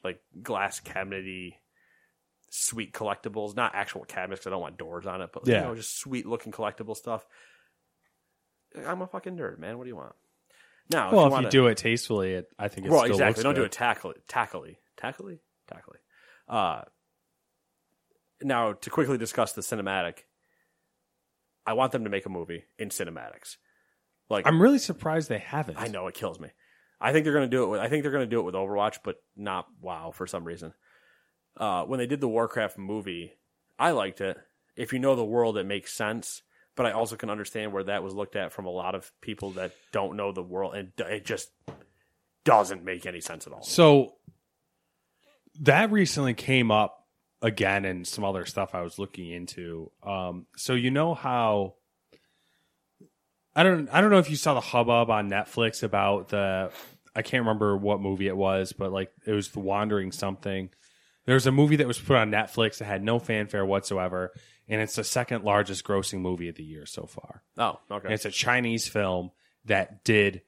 like glass cabinety, sweet collectibles, not actual cabinets. I don't want doors on it, but Yeah. you know, just sweet looking collectible stuff. I'm a fucking nerd, man. What do you want? Now, Well, if if you, wanna, you do it tastefully, it, I think it well, exactly. Don't do it tackily, tackily, tackily, tackily. Uh, now, to quickly discuss the cinematic, I want them to make a movie in cinematics. Like I'm really surprised they haven't. I know it kills me. I think they're going to do it with. I think they're going to do it with Overwatch, but not WoW for some reason. Uh, when they did the Warcraft movie, I liked it. If you know the world, it makes sense. But I also can understand where that was looked at from a lot of people that don't know the world, and it just doesn't make any sense at all. So that recently came up again in some other stuff I was looking into. Um, so you know how I don't I don't know if you saw the hubbub on Netflix about the I can't remember what movie it was, but like it was the Wandering something. There was a movie that was put on Netflix that had no fanfare whatsoever, and it's the second largest grossing movie of the year so far. Oh, okay. And it's a Chinese film that did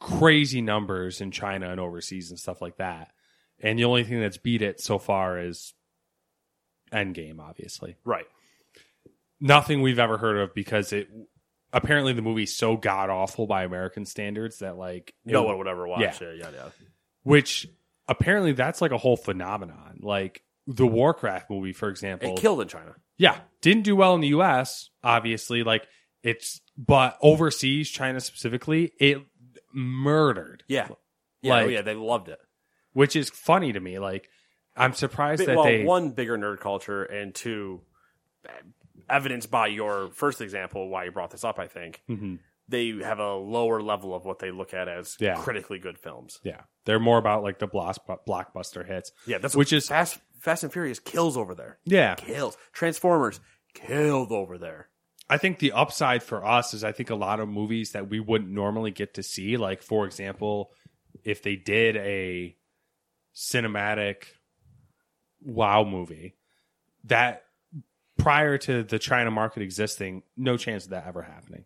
crazy numbers in China and overseas and stuff like that. And the only thing that's beat it so far is Endgame, obviously. right. Nothing we've ever heard of because it apparently the movie's so god awful by American standards that like No it- one would ever watch yeah. it. Yeah, yeah. which apparently that's like a whole phenomenon. Like the Warcraft movie, for example. It killed in China. Yeah, didn't do well in the U.S. Obviously, like it's but overseas, China specifically, it murdered. Yeah. Yeah, oh, yeah, they loved it. which is funny to me. Like I'm surprised Big- that well, they. one bigger nerd culture, and two, evidence by your first example, why you brought this up. I think Mhm. They have a lower level of what they look at as Yeah. critically good films. Yeah, they're more about like the blockbuster hits. Yeah, that's which what is Fast Fast and Furious kills over there. yeah. Kills Transformers killed over there. I think the upside for us is I think a lot of movies that we wouldn't normally get to see, like for example, if they did a cinematic wow movie, that prior to the China market existing, no chance of that ever happening.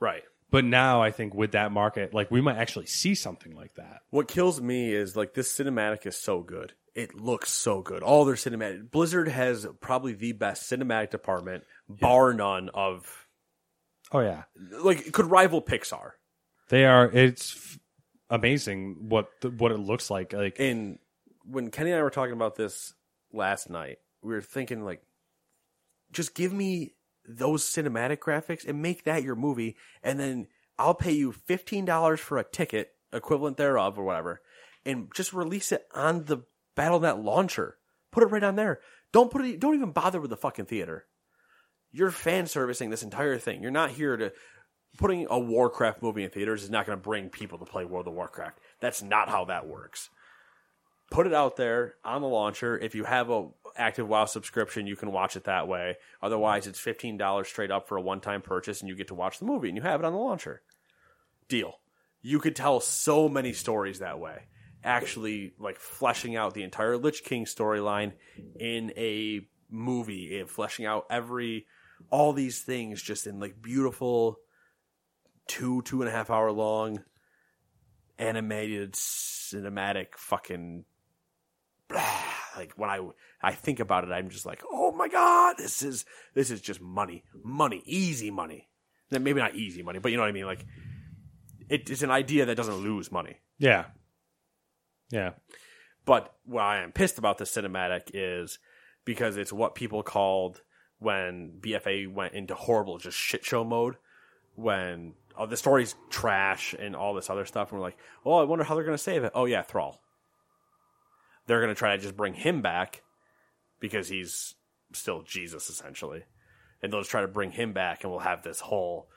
Right. But now I think with that market, like we might actually see something like that. What kills me is like this cinematic is so good. It looks so good. All their cinematic Blizzard has probably the best cinematic department, bar none of Oh yeah, like it could rival Pixar. they are. It's f- amazing what the, what it looks like. Like And when Kenny and I were talking about this last night, we were thinking like, just give me those cinematic graphics and make that your movie, and then I'll pay you fifteen dollars for a ticket, equivalent thereof, or whatever, and just release it on the BattleNet launcher. Put it right on there. Don't put it. Don't even bother with the fucking theater. You're fan servicing this entire thing. You're not here to putting a Warcraft movie in theaters is not going to bring people to play World of Warcraft. That's not how that works put it out there on the launcher. If you have a active WoW subscription, you can watch it that way. Otherwise, it's fifteen dollars straight up for a one time purchase, and you get to watch the movie, and you have it on the launcher. Deal. You could tell so many stories that way. Actually, like fleshing out the entire Lich King storyline in a movie, and fleshing out every all these things just in like beautiful two two and a half hour long animated cinematic fucking like when I I think about it, I'm just like, oh my god, this is this is just money, money, easy money. Then Maybe not easy money, but you know what I mean. Like it is an idea that doesn't lose money. yeah, yeah. But why I'm pissed about the cinematic is because it's what people called when BFA went into horrible just shit show mode when oh, the story's trash and all this other stuff and we're like, "Oh, I wonder how they're going to save it." Oh yeah, Thrall. They're going to try to just bring him back because he's still Jesus essentially. And they'll just try to bring him back and we'll have this whole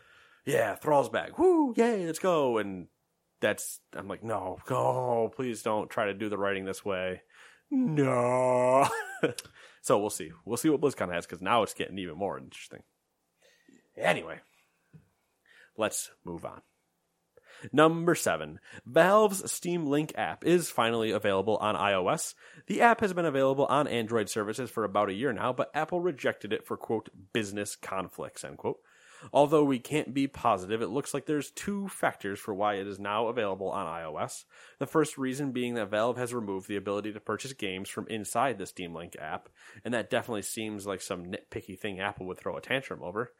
yeah, Thrall's back. Woo, yay, let's go and that's I'm like, no, go, please don't try to do the writing this way. No. so we'll see. We'll see what BlizzCon has because now it's getting even more interesting. Anyway, let's move on. Number seven, Valve's Steam Link app is finally available on iOS. The app has been available on Android services for about a year now, but Apple rejected it for quote business conflicts end quote. Although we can't be positive, it looks like there's two factors for why it is now available on iOS. The first reason being that Valve has removed the ability to purchase games from inside the Steam Link app, and that definitely seems like some nitpicky thing Apple would throw a tantrum over.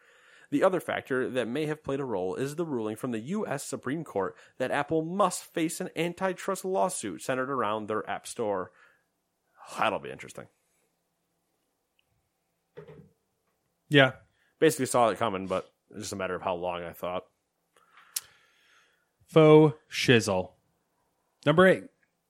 The other factor that may have played a role is the ruling from the U.S. Supreme Court that Apple must face an antitrust lawsuit centered around their App Store. That'll be interesting. Yeah. Basically, saw it coming, but it's just a matter of how long I thought. Faux shizzle. Number eight.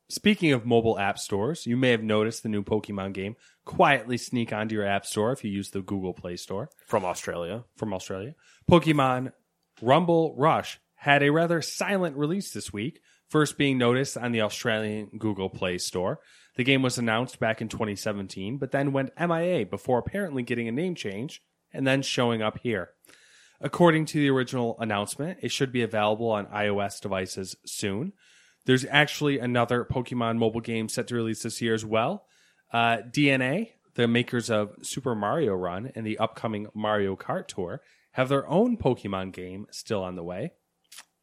Speaking of mobile app stores, you may have noticed the new Pokemon game quietly sneak onto your app store if you use the Google Play Store From Australia. from Australia. Pokemon Rumble Rush had a rather silent release this week, first being noticed on the Australian Google Play Store. The game was announced back in 2017, but then went MIA before apparently getting a name change and then showing up here. According to the original announcement, it should be available on iOS devices soon. There's actually another Pokemon mobile game set to release this year as well. Uh, DeNA, the makers of Super Mario Run and the upcoming Mario Kart Tour, have their own Pokemon game still on the way.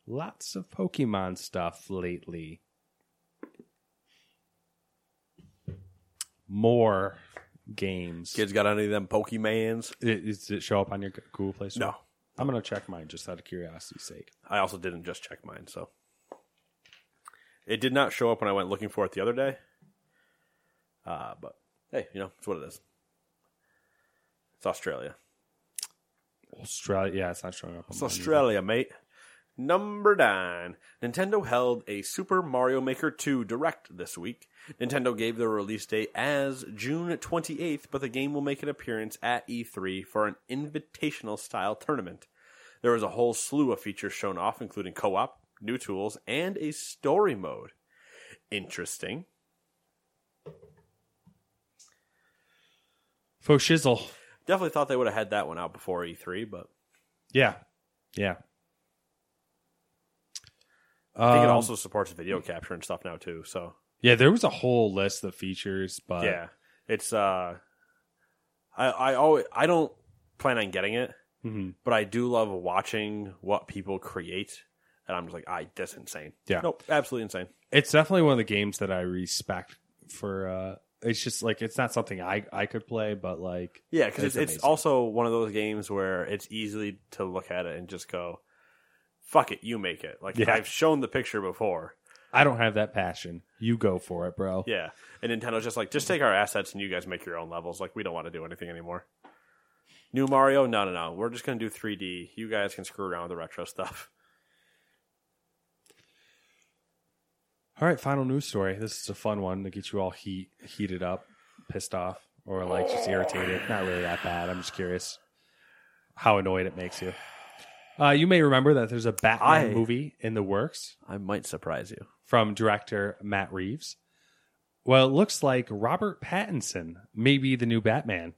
Lots of Pokemon stuff lately. More games. Kids got any of them Pokemans? I- Does it show up on your Google Play Store? No. I'm going to check mine just out of curiosity's sake. I also didn't just check mine, so it did not show up when I went looking for it the other day. Uh, but hey, you know, it's what it is. It's Australia. Australia, yeah, it's not showing up. It's Australia, mate. Number nine. Nintendo held a Super Mario Maker 2 Direct this week. Nintendo gave the release date as June 28th, but the game will make an appearance at E3 for an invitational style tournament. There was a whole slew of features shown off, including co op, new tools, and a story mode. Interesting. Faux shizzle. Definitely thought they would have had that one out before E3, but Yeah. Yeah. I think it Um, also supports video capture and stuff now too. So Yeah, there was a whole list of features, but yeah, it's uh, I I always I don't plan on getting it, Mhm. but I do love watching what people create, and I'm just like, I that's insane. Yeah. nope, absolutely insane. it's definitely one of the games that I respect for uh it's just like it's not something I I could play, but like Yeah, because it's, It's it's also one of those games where it's easy to look at it and just go, "Fuck it, you make it." Like Yeah. I've shown the picture before. I don't have that passion. You go for it, bro. Yeah, and Nintendo's just like, just take our assets and you guys make your own levels. Like we don't want to do anything anymore. New Mario? No, no, no. We're just gonna do 3D. You guys can screw around with the retro stuff. All right, final news story. This is a fun one to get you all heat heated up, pissed off, or like just irritated. Not really that bad. I'm just curious how annoyed it makes you. Uh, you may remember that there's a Batman I- movie in the works I might surprise you. from director Matt Reeves. Well, it looks like Robert Pattinson may be the new Batman.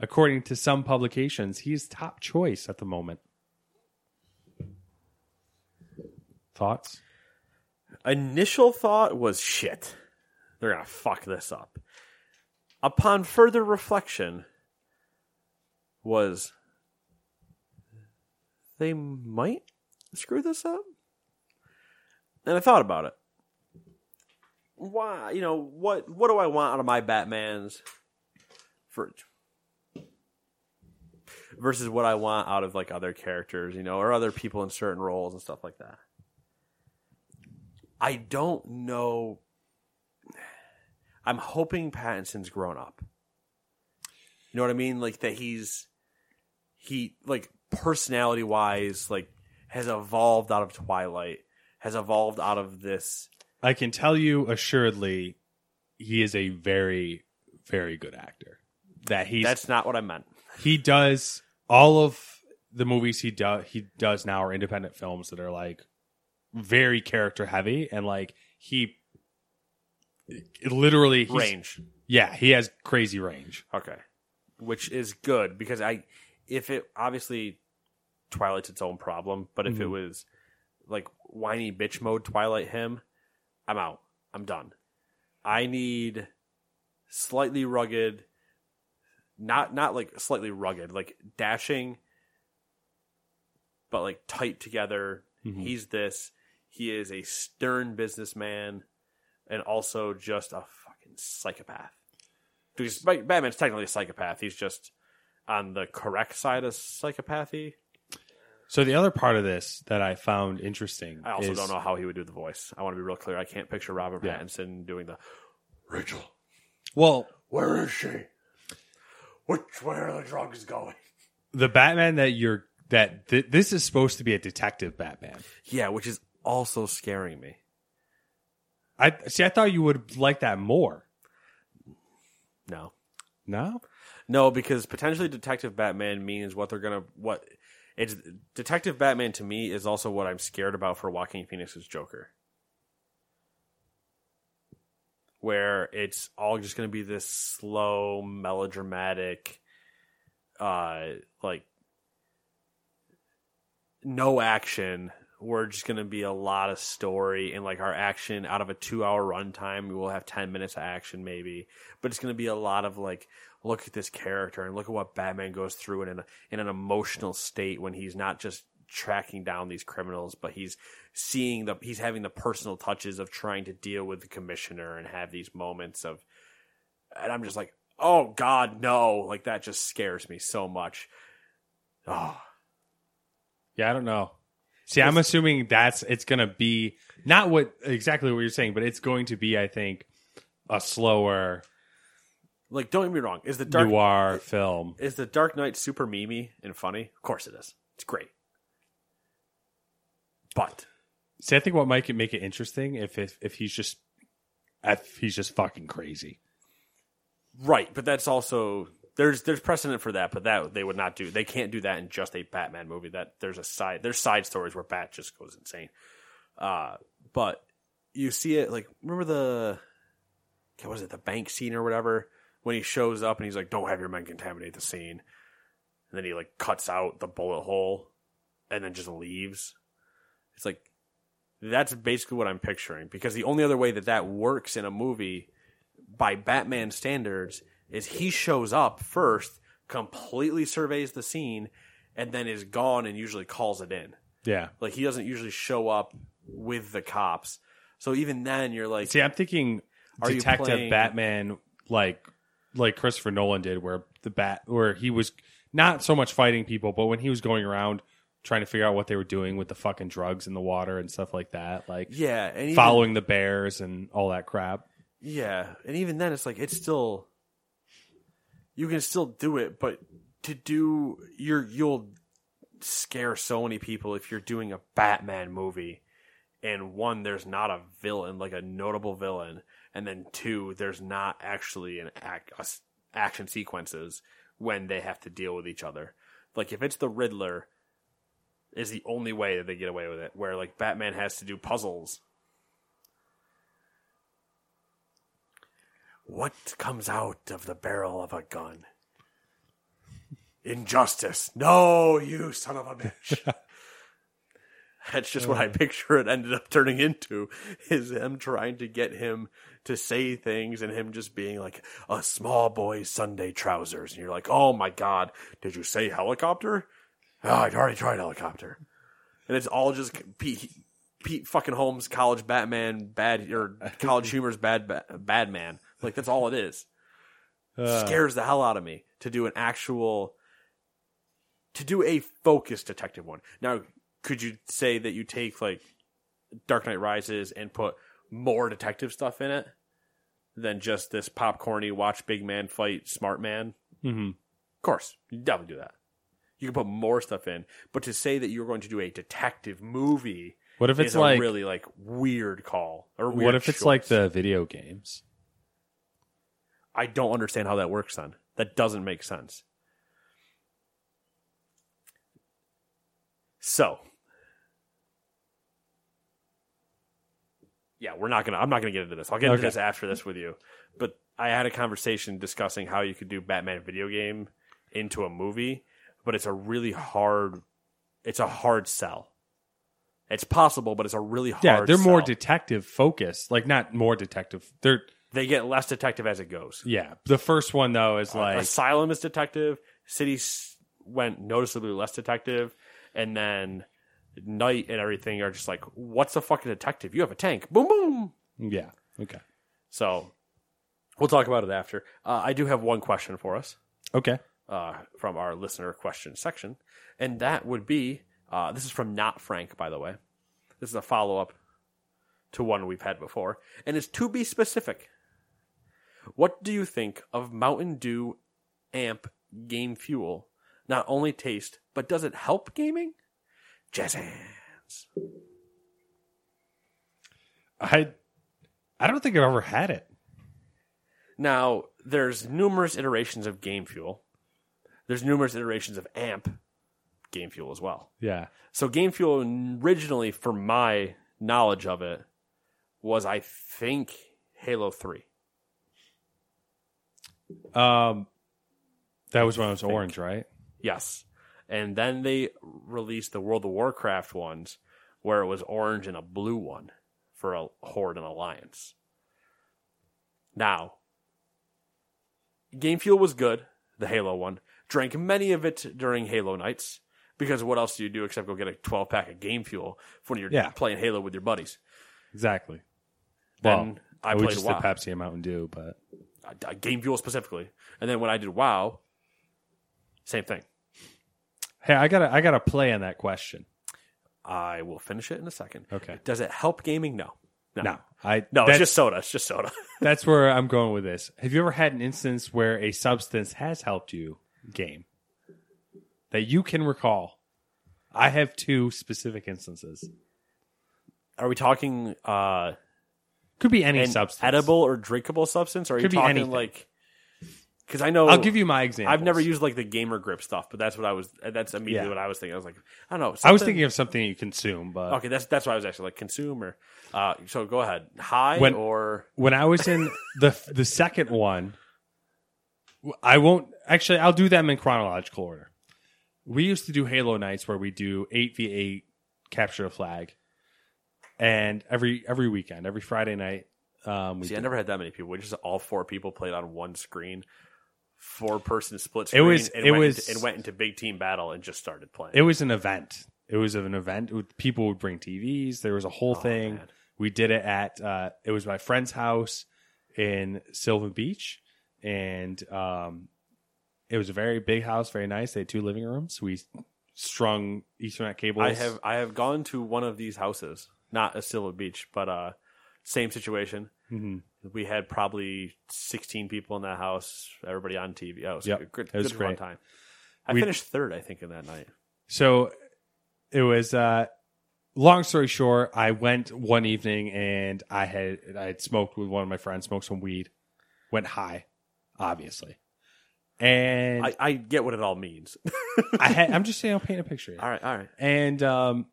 According to some publications, he's top choice at the moment. Thoughts? Initial thought was shit. They're gonna fuck this up. Upon further reflection, was they might screw this up. And I thought about it. Why, you know, what what do I want out of my Batman's for versus what I want out of like other characters, you know, or other people in certain roles and stuff like that. I don't know. I'm hoping Pattinson's grown up. You know what I mean? Like that he's he like personality wise, like has evolved out of Twilight, has evolved out of this. I can tell you assuredly, he is a very, very good actor. That he's That's not what I meant. he does all of the movies he does he does now are independent films that are like very character heavy and like he literally he's- Range. Yeah, he has crazy range. Okay. Which is good because I if it obviously Twilight's its own problem, but if it Mhm. was like whiny bitch mode Twilight him, I'm out. I'm done. I need slightly rugged not not like slightly rugged, like dashing but like tight together. Mhm. He's this. He is a stern businessman and also just a fucking psychopath. Because Bat- Batman's technically a psychopath. He's just on the correct side of psychopathy. So the other part of this that I found interesting I also is- don't know how he would do the voice. I want to be real clear. I can't picture Robert Yeah. Pattinson doing the Rachel. Well, Where is she? Which way are the drugs going? the Batman that you're that th- this is supposed to be a detective Batman. Yeah, which is also scaring me. I see. I thought you would like that more. No. No, No, because potentially Detective Batman means what they're gonna what it's Detective Batman to me is also what I'm scared about for Joaquin Phoenix's Joker. Where it's all just gonna be this slow, melodramatic, uh like no action. We're just gonna be a lot of story and like our action out of a two hour runtime, we will have ten minutes of action maybe. But it's gonna be a lot of like look at this character and look at what Batman goes through in an in an emotional state when he's not just tracking down these criminals, but he's seeing the he's having the personal touches of trying to deal with the commissioner and have these moments of and I'm just like, oh God, no. Like that just scares me so much. Oh. yeah, I don't know. See, I'm assuming that's it's gonna be not what exactly what you're saying, but it's going to be, I think, a slower Like don't get me wrong. Is the dark noir film. is the Dark Knight super memey and funny? Of course it is. It's great. But See, I think what might make it interesting if if, if he's just if he's just fucking crazy. Right, but that's also there's there's precedent for that, but that they would not do. They can't do that in just a Batman movie. That there's a side there's side stories where Bat just goes insane. Uh, but you see it like remember the what is it the bank scene or whatever when he shows up and he's like, "Don't have your men contaminate the scene," and then he like cuts out the bullet hole and then just leaves. It's like that's basically what I'm picturing because the only other way that that works in a movie by Batman standards is he shows up first, completely surveys the scene, and then is gone and usually calls it in. Yeah. Like he doesn't usually show up with the cops. So even then you're like See, I'm thinking Are Detective playing- Batman like like Christopher Nolan did, where the bat where he was not so much fighting people, but when he was going around trying to figure out what they were doing with the fucking drugs in the water and stuff like that, like Yeah, and even, following the bears and all that crap. Yeah, and even then, it's like it's still you can still do it, but to do you'll scare so many people if you're doing a Batman movie, and one there's not a villain like a notable villain, and then two there's not actually an act action sequences when they have to deal with each other. Like if it's the Riddler, is the only way that they get away with it. Where like Batman has to do puzzles What comes out of the barrel of a gun? Injustice. No, you son of a bitch. That's just what I uh. picture it ended up turning into is him trying to get him to say things and him just being like a small boy's Sunday trousers. And you're like, oh my God, did you say helicopter? Oh, I'd already tried helicopter. And it's all just Pete, Pete fucking Holmes, college Batman, bad, or college humor's bad, bad, bad man. Like that's all it is. Scares the hell out of me to do an actual, to do a focused detective one. Now, could you say that you take like Dark Knight Rises and put more detective stuff in it? than just this popcorny watch big man fight smart man. Mm-hmm. Of course, you definitely do that. You can put more stuff in, but to say that you're going to do a detective movie, What if it's is a like really like weird call? Or weird what if it's like the video games? I don't understand how that works. Then that doesn't make sense. So, yeah, we're not gonna. I'm not gonna get into this. I'll get into Okay. this after this with you. But I had a conversation discussing how you could do Batman video game into a movie, but it's a really hard. It's a hard sell. It's possible, but it's a really hard. Yeah, they're more detective focused. Like not more detective. They're they get less detective as it goes. yeah. The first one though is like Asylum is detective. City went noticeably less detective, and then Knight and everything are just like, what's a fucking detective? You have a tank. Boom, boom. yeah. Okay. So we'll talk about it after. Uh, I do have one question for us Okay. uh, from our listener question section, and that would be uh, this is from Not Frank, by the way. This is a follow up to one we've had before, and it's to be specific. What do you think of Mountain Dew Amp Game Fuel? Not only taste, but does it help gaming? Jazz hands. I I don't think I've ever had it. Now, there's numerous iterations of Game Fuel. There's numerous iterations of Amp Game Fuel as well. Yeah. So Game Fuel originally, for my knowledge of it, was I think Halo Three. Um that was when it was orange, right? Yes, and then they released the World of Warcraft ones, where it was orange and a blue one for a Horde and Alliance. Now, Game Fuel was good, the Halo one. Drank many of it during Halo nights because what else do you do except go get a twelve pack of Game Fuel when you're Yeah. playing Halo with your buddies? Exactly. Then well, I would played just WoW. the Pepsi and Mountain Dew, but uh, Game Fuel specifically. And then when I did WoW, same thing. hey, I gotta I gotta play on that question. I will finish it in a second. Okay. Does it help gaming? No. No. No, I No, it's just soda. It's just soda. That's where I'm going with this. Have you ever had an instance where a substance has helped you game that you can recall? I have two specific instances. Are we talking uh Could be any an substance. edible or drinkable substance? Or are you Could be talking anything. like because I know I'll give you my example. I've never used like the gamer grip stuff, but that's what I was. That's immediately Yeah. what I was thinking. I was like, I don't know. I was something- thinking of something you consume, but Okay, that's that's what I was actually like consume or. Uh, so go ahead. High When- or when I was in the the second one, I won't actually. I'll do them in chronological order. We used to do Halo nights where we do eight v eight capture a flag, and every every weekend, every Friday night, um, we see, I did- never had that many people. We just all four people played on one screen, four person split It screen. was- and it went was- into, and went into big team battle and just started playing. it was an event. It was an event. with- People would bring TVs. There was a whole Oh, thing. man. We did it at. Uh, it was my friend's house in Sylvan Beach, and um, it was a very big house, very nice. They had two living rooms. We strung Ethernet cables. I have I have gone to one of these houses, not a Sylvan Beach, but uh, same situation. Mhm. We had probably sixteen people in that house. Everybody on TV. Oh, it was Yep. a good, It was good fun great. time. I We- finished third, I think, in that night. So it was uh long story short, I went one evening and I had I had smoked with one of my friends, smoked some weed, went high, obviously. And I, I get what it all means. I had I'm just saying I'll paint a picture. all right, all right. And um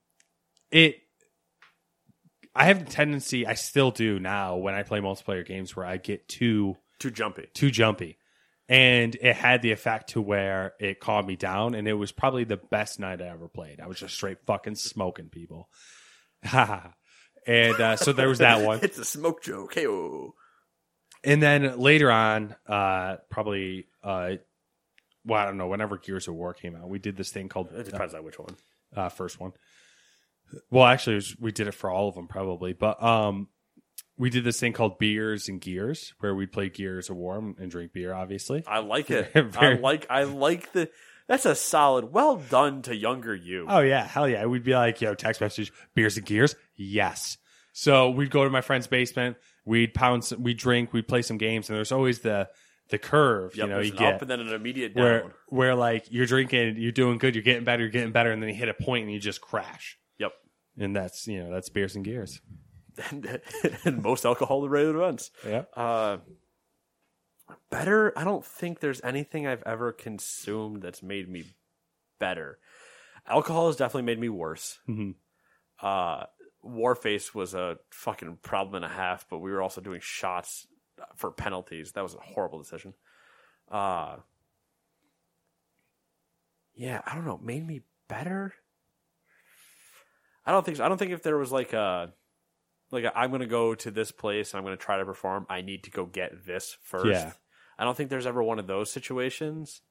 it I have a tendency, I still do now when I play multiplayer games where I get too Too jumpy. too jumpy. And it had the effect to where it calmed me down, and it was probably the best night I ever played. I was just straight fucking smoking people. and uh, so there was that one. it's a smoke joke. Hey, And then later on, uh, probably, uh, well, I don't know, whenever Gears of War came out, we did this thing called it depends on which one. uh, first one. Well, actually, was, we did it for all of them probably, but um, we did this thing called Beers and Gears, where we'd play Gears of War and drink beer, obviously. I like it. I like. I like the. That's a solid. Well done to younger you. Oh yeah, hell yeah. We'd be like, yo, text message, beers and gears. Yes. So we'd go to my friend's basement. We'd pound. Some, we'd drink. We'd play some games, and there's always the the curve. Yep, you know, you an get up and then an immediate down. where where like you're drinking, you're doing good, you're getting better, you're getting better, and then you hit a point and you just crash. And that's you know that's beers and gears. and, and most alcohol related events. Yeah. Uh, better. I don't think there's anything I've ever consumed that's made me better. Alcohol has definitely made me worse. Mhm. Uh, Warface was a fucking problem and a half, but we were also doing shots for penalties. That was a horrible decision. Uh, yeah, I don't know. Made me better. I don't think so. I don't think if there was like a like i am going to go to this place and I'm going to try to perform. I need to go get this first. Yeah. I don't think there's ever one of those situations.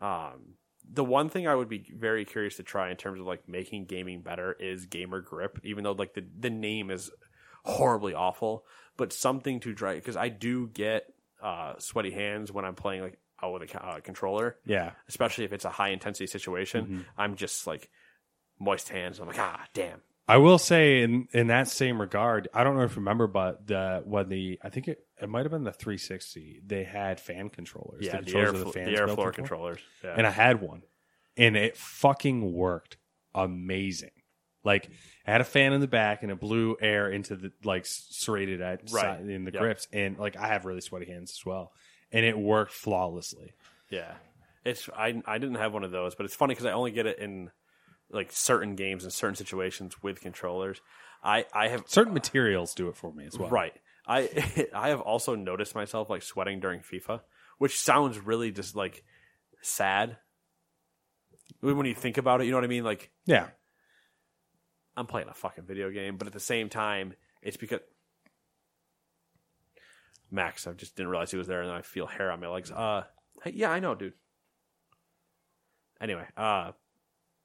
Um, the one thing I would be very curious to try in terms of like making gaming better is gamer grip, even though like the the name is horribly awful, but something to try because I do get uh, sweaty hands when I'm playing like out with a uh, controller, Yeah. especially if it's a high intensity situation. I'm just like moist hands. I'm like ah damn. I will say in in that same regard, I don't know if you remember, but the when the I think it, it might have been the 360, they had fan controllers. Yeah, the, controllers air the, airflow built into it. controllers. Yeah. and I had one, and it fucking worked amazing. Like I had a fan in the back and it blew air into the like serrated at Right. side in the Yep. grips, and like I have really sweaty hands as well, and it worked flawlessly. Yeah, it's I I didn't have one of those, but it's funny because I only get it in like certain games and certain situations with controllers. I I have Certain materials do it for me as well. right. I I have also noticed myself like sweating during FIFA, which sounds really just like sad when you think about it. You know what I mean? Like Yeah. I'm playing a fucking video game, but at the same time, it's because Max. I just didn't realize he was there, and then I feel hair on my legs. Uh, yeah, I know, dude. Anyway, uh,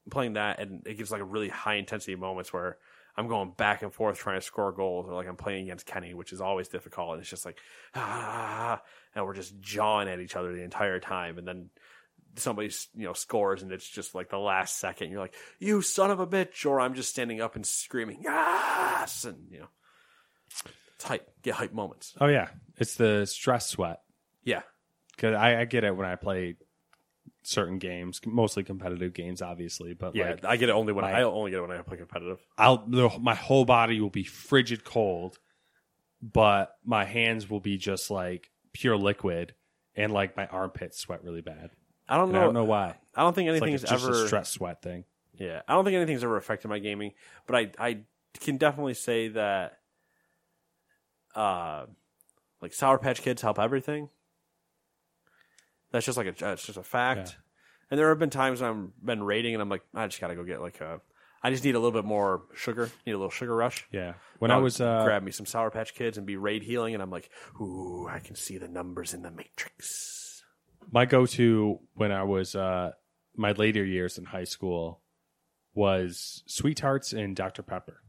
playing that, and it gives like a really high intensity moments where I'm going back and forth trying to score goals, or like I'm playing against Kenny, which is always difficult. And it's just like ah, and we're just jawing at each other the entire time, and then somebody you know scores and it's just like the last second you're like you son of a bitch or i'm just standing up and screaming yes and you know it's hype get hype moments Oh yeah, it's the stress sweat. yeah Because I, I get it when I play certain games, mostly competitive games, obviously. But yeah like, i get it only when my- i only get it when i play competitive I'll the, my whole body will be frigid cold, but my hands will be just like pure liquid, and like my armpits sweat really bad. i don't And know I don't know why. i don't think It's like anything's it's just ever a stress sweat thing. Yeah, I don't think anything's ever affected my gaming, but I I can definitely say that uh like Sour Patch Kids help everything. That's just like a it's just a fact. Yeah. And there have been times when I've been raiding and I'm like I just got to go get like a I just need a little bit more sugar, need a little sugar rush. Yeah. When I was uh, grab me some Sour Patch Kids and be raid healing and I'm like, "Ooh, I can see the numbers in the matrix." my go-to when I was uh, my later years in high school was Sweethearts and Dr Pepper.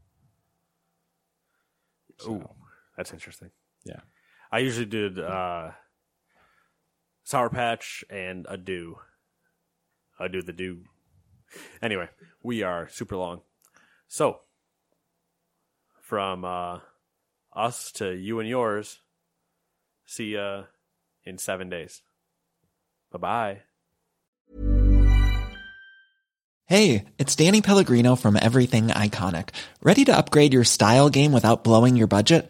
Ooh, that's interesting. Yeah. I usually did uh, Sour Patch and a do. I do the do. Anyway, we are super long. So, from uh, us to you and yours, see ya in seven days. Bye bye. Hey, it's Danny Pellegrino from Everything Iconic. Ready to upgrade your style game without blowing your budget?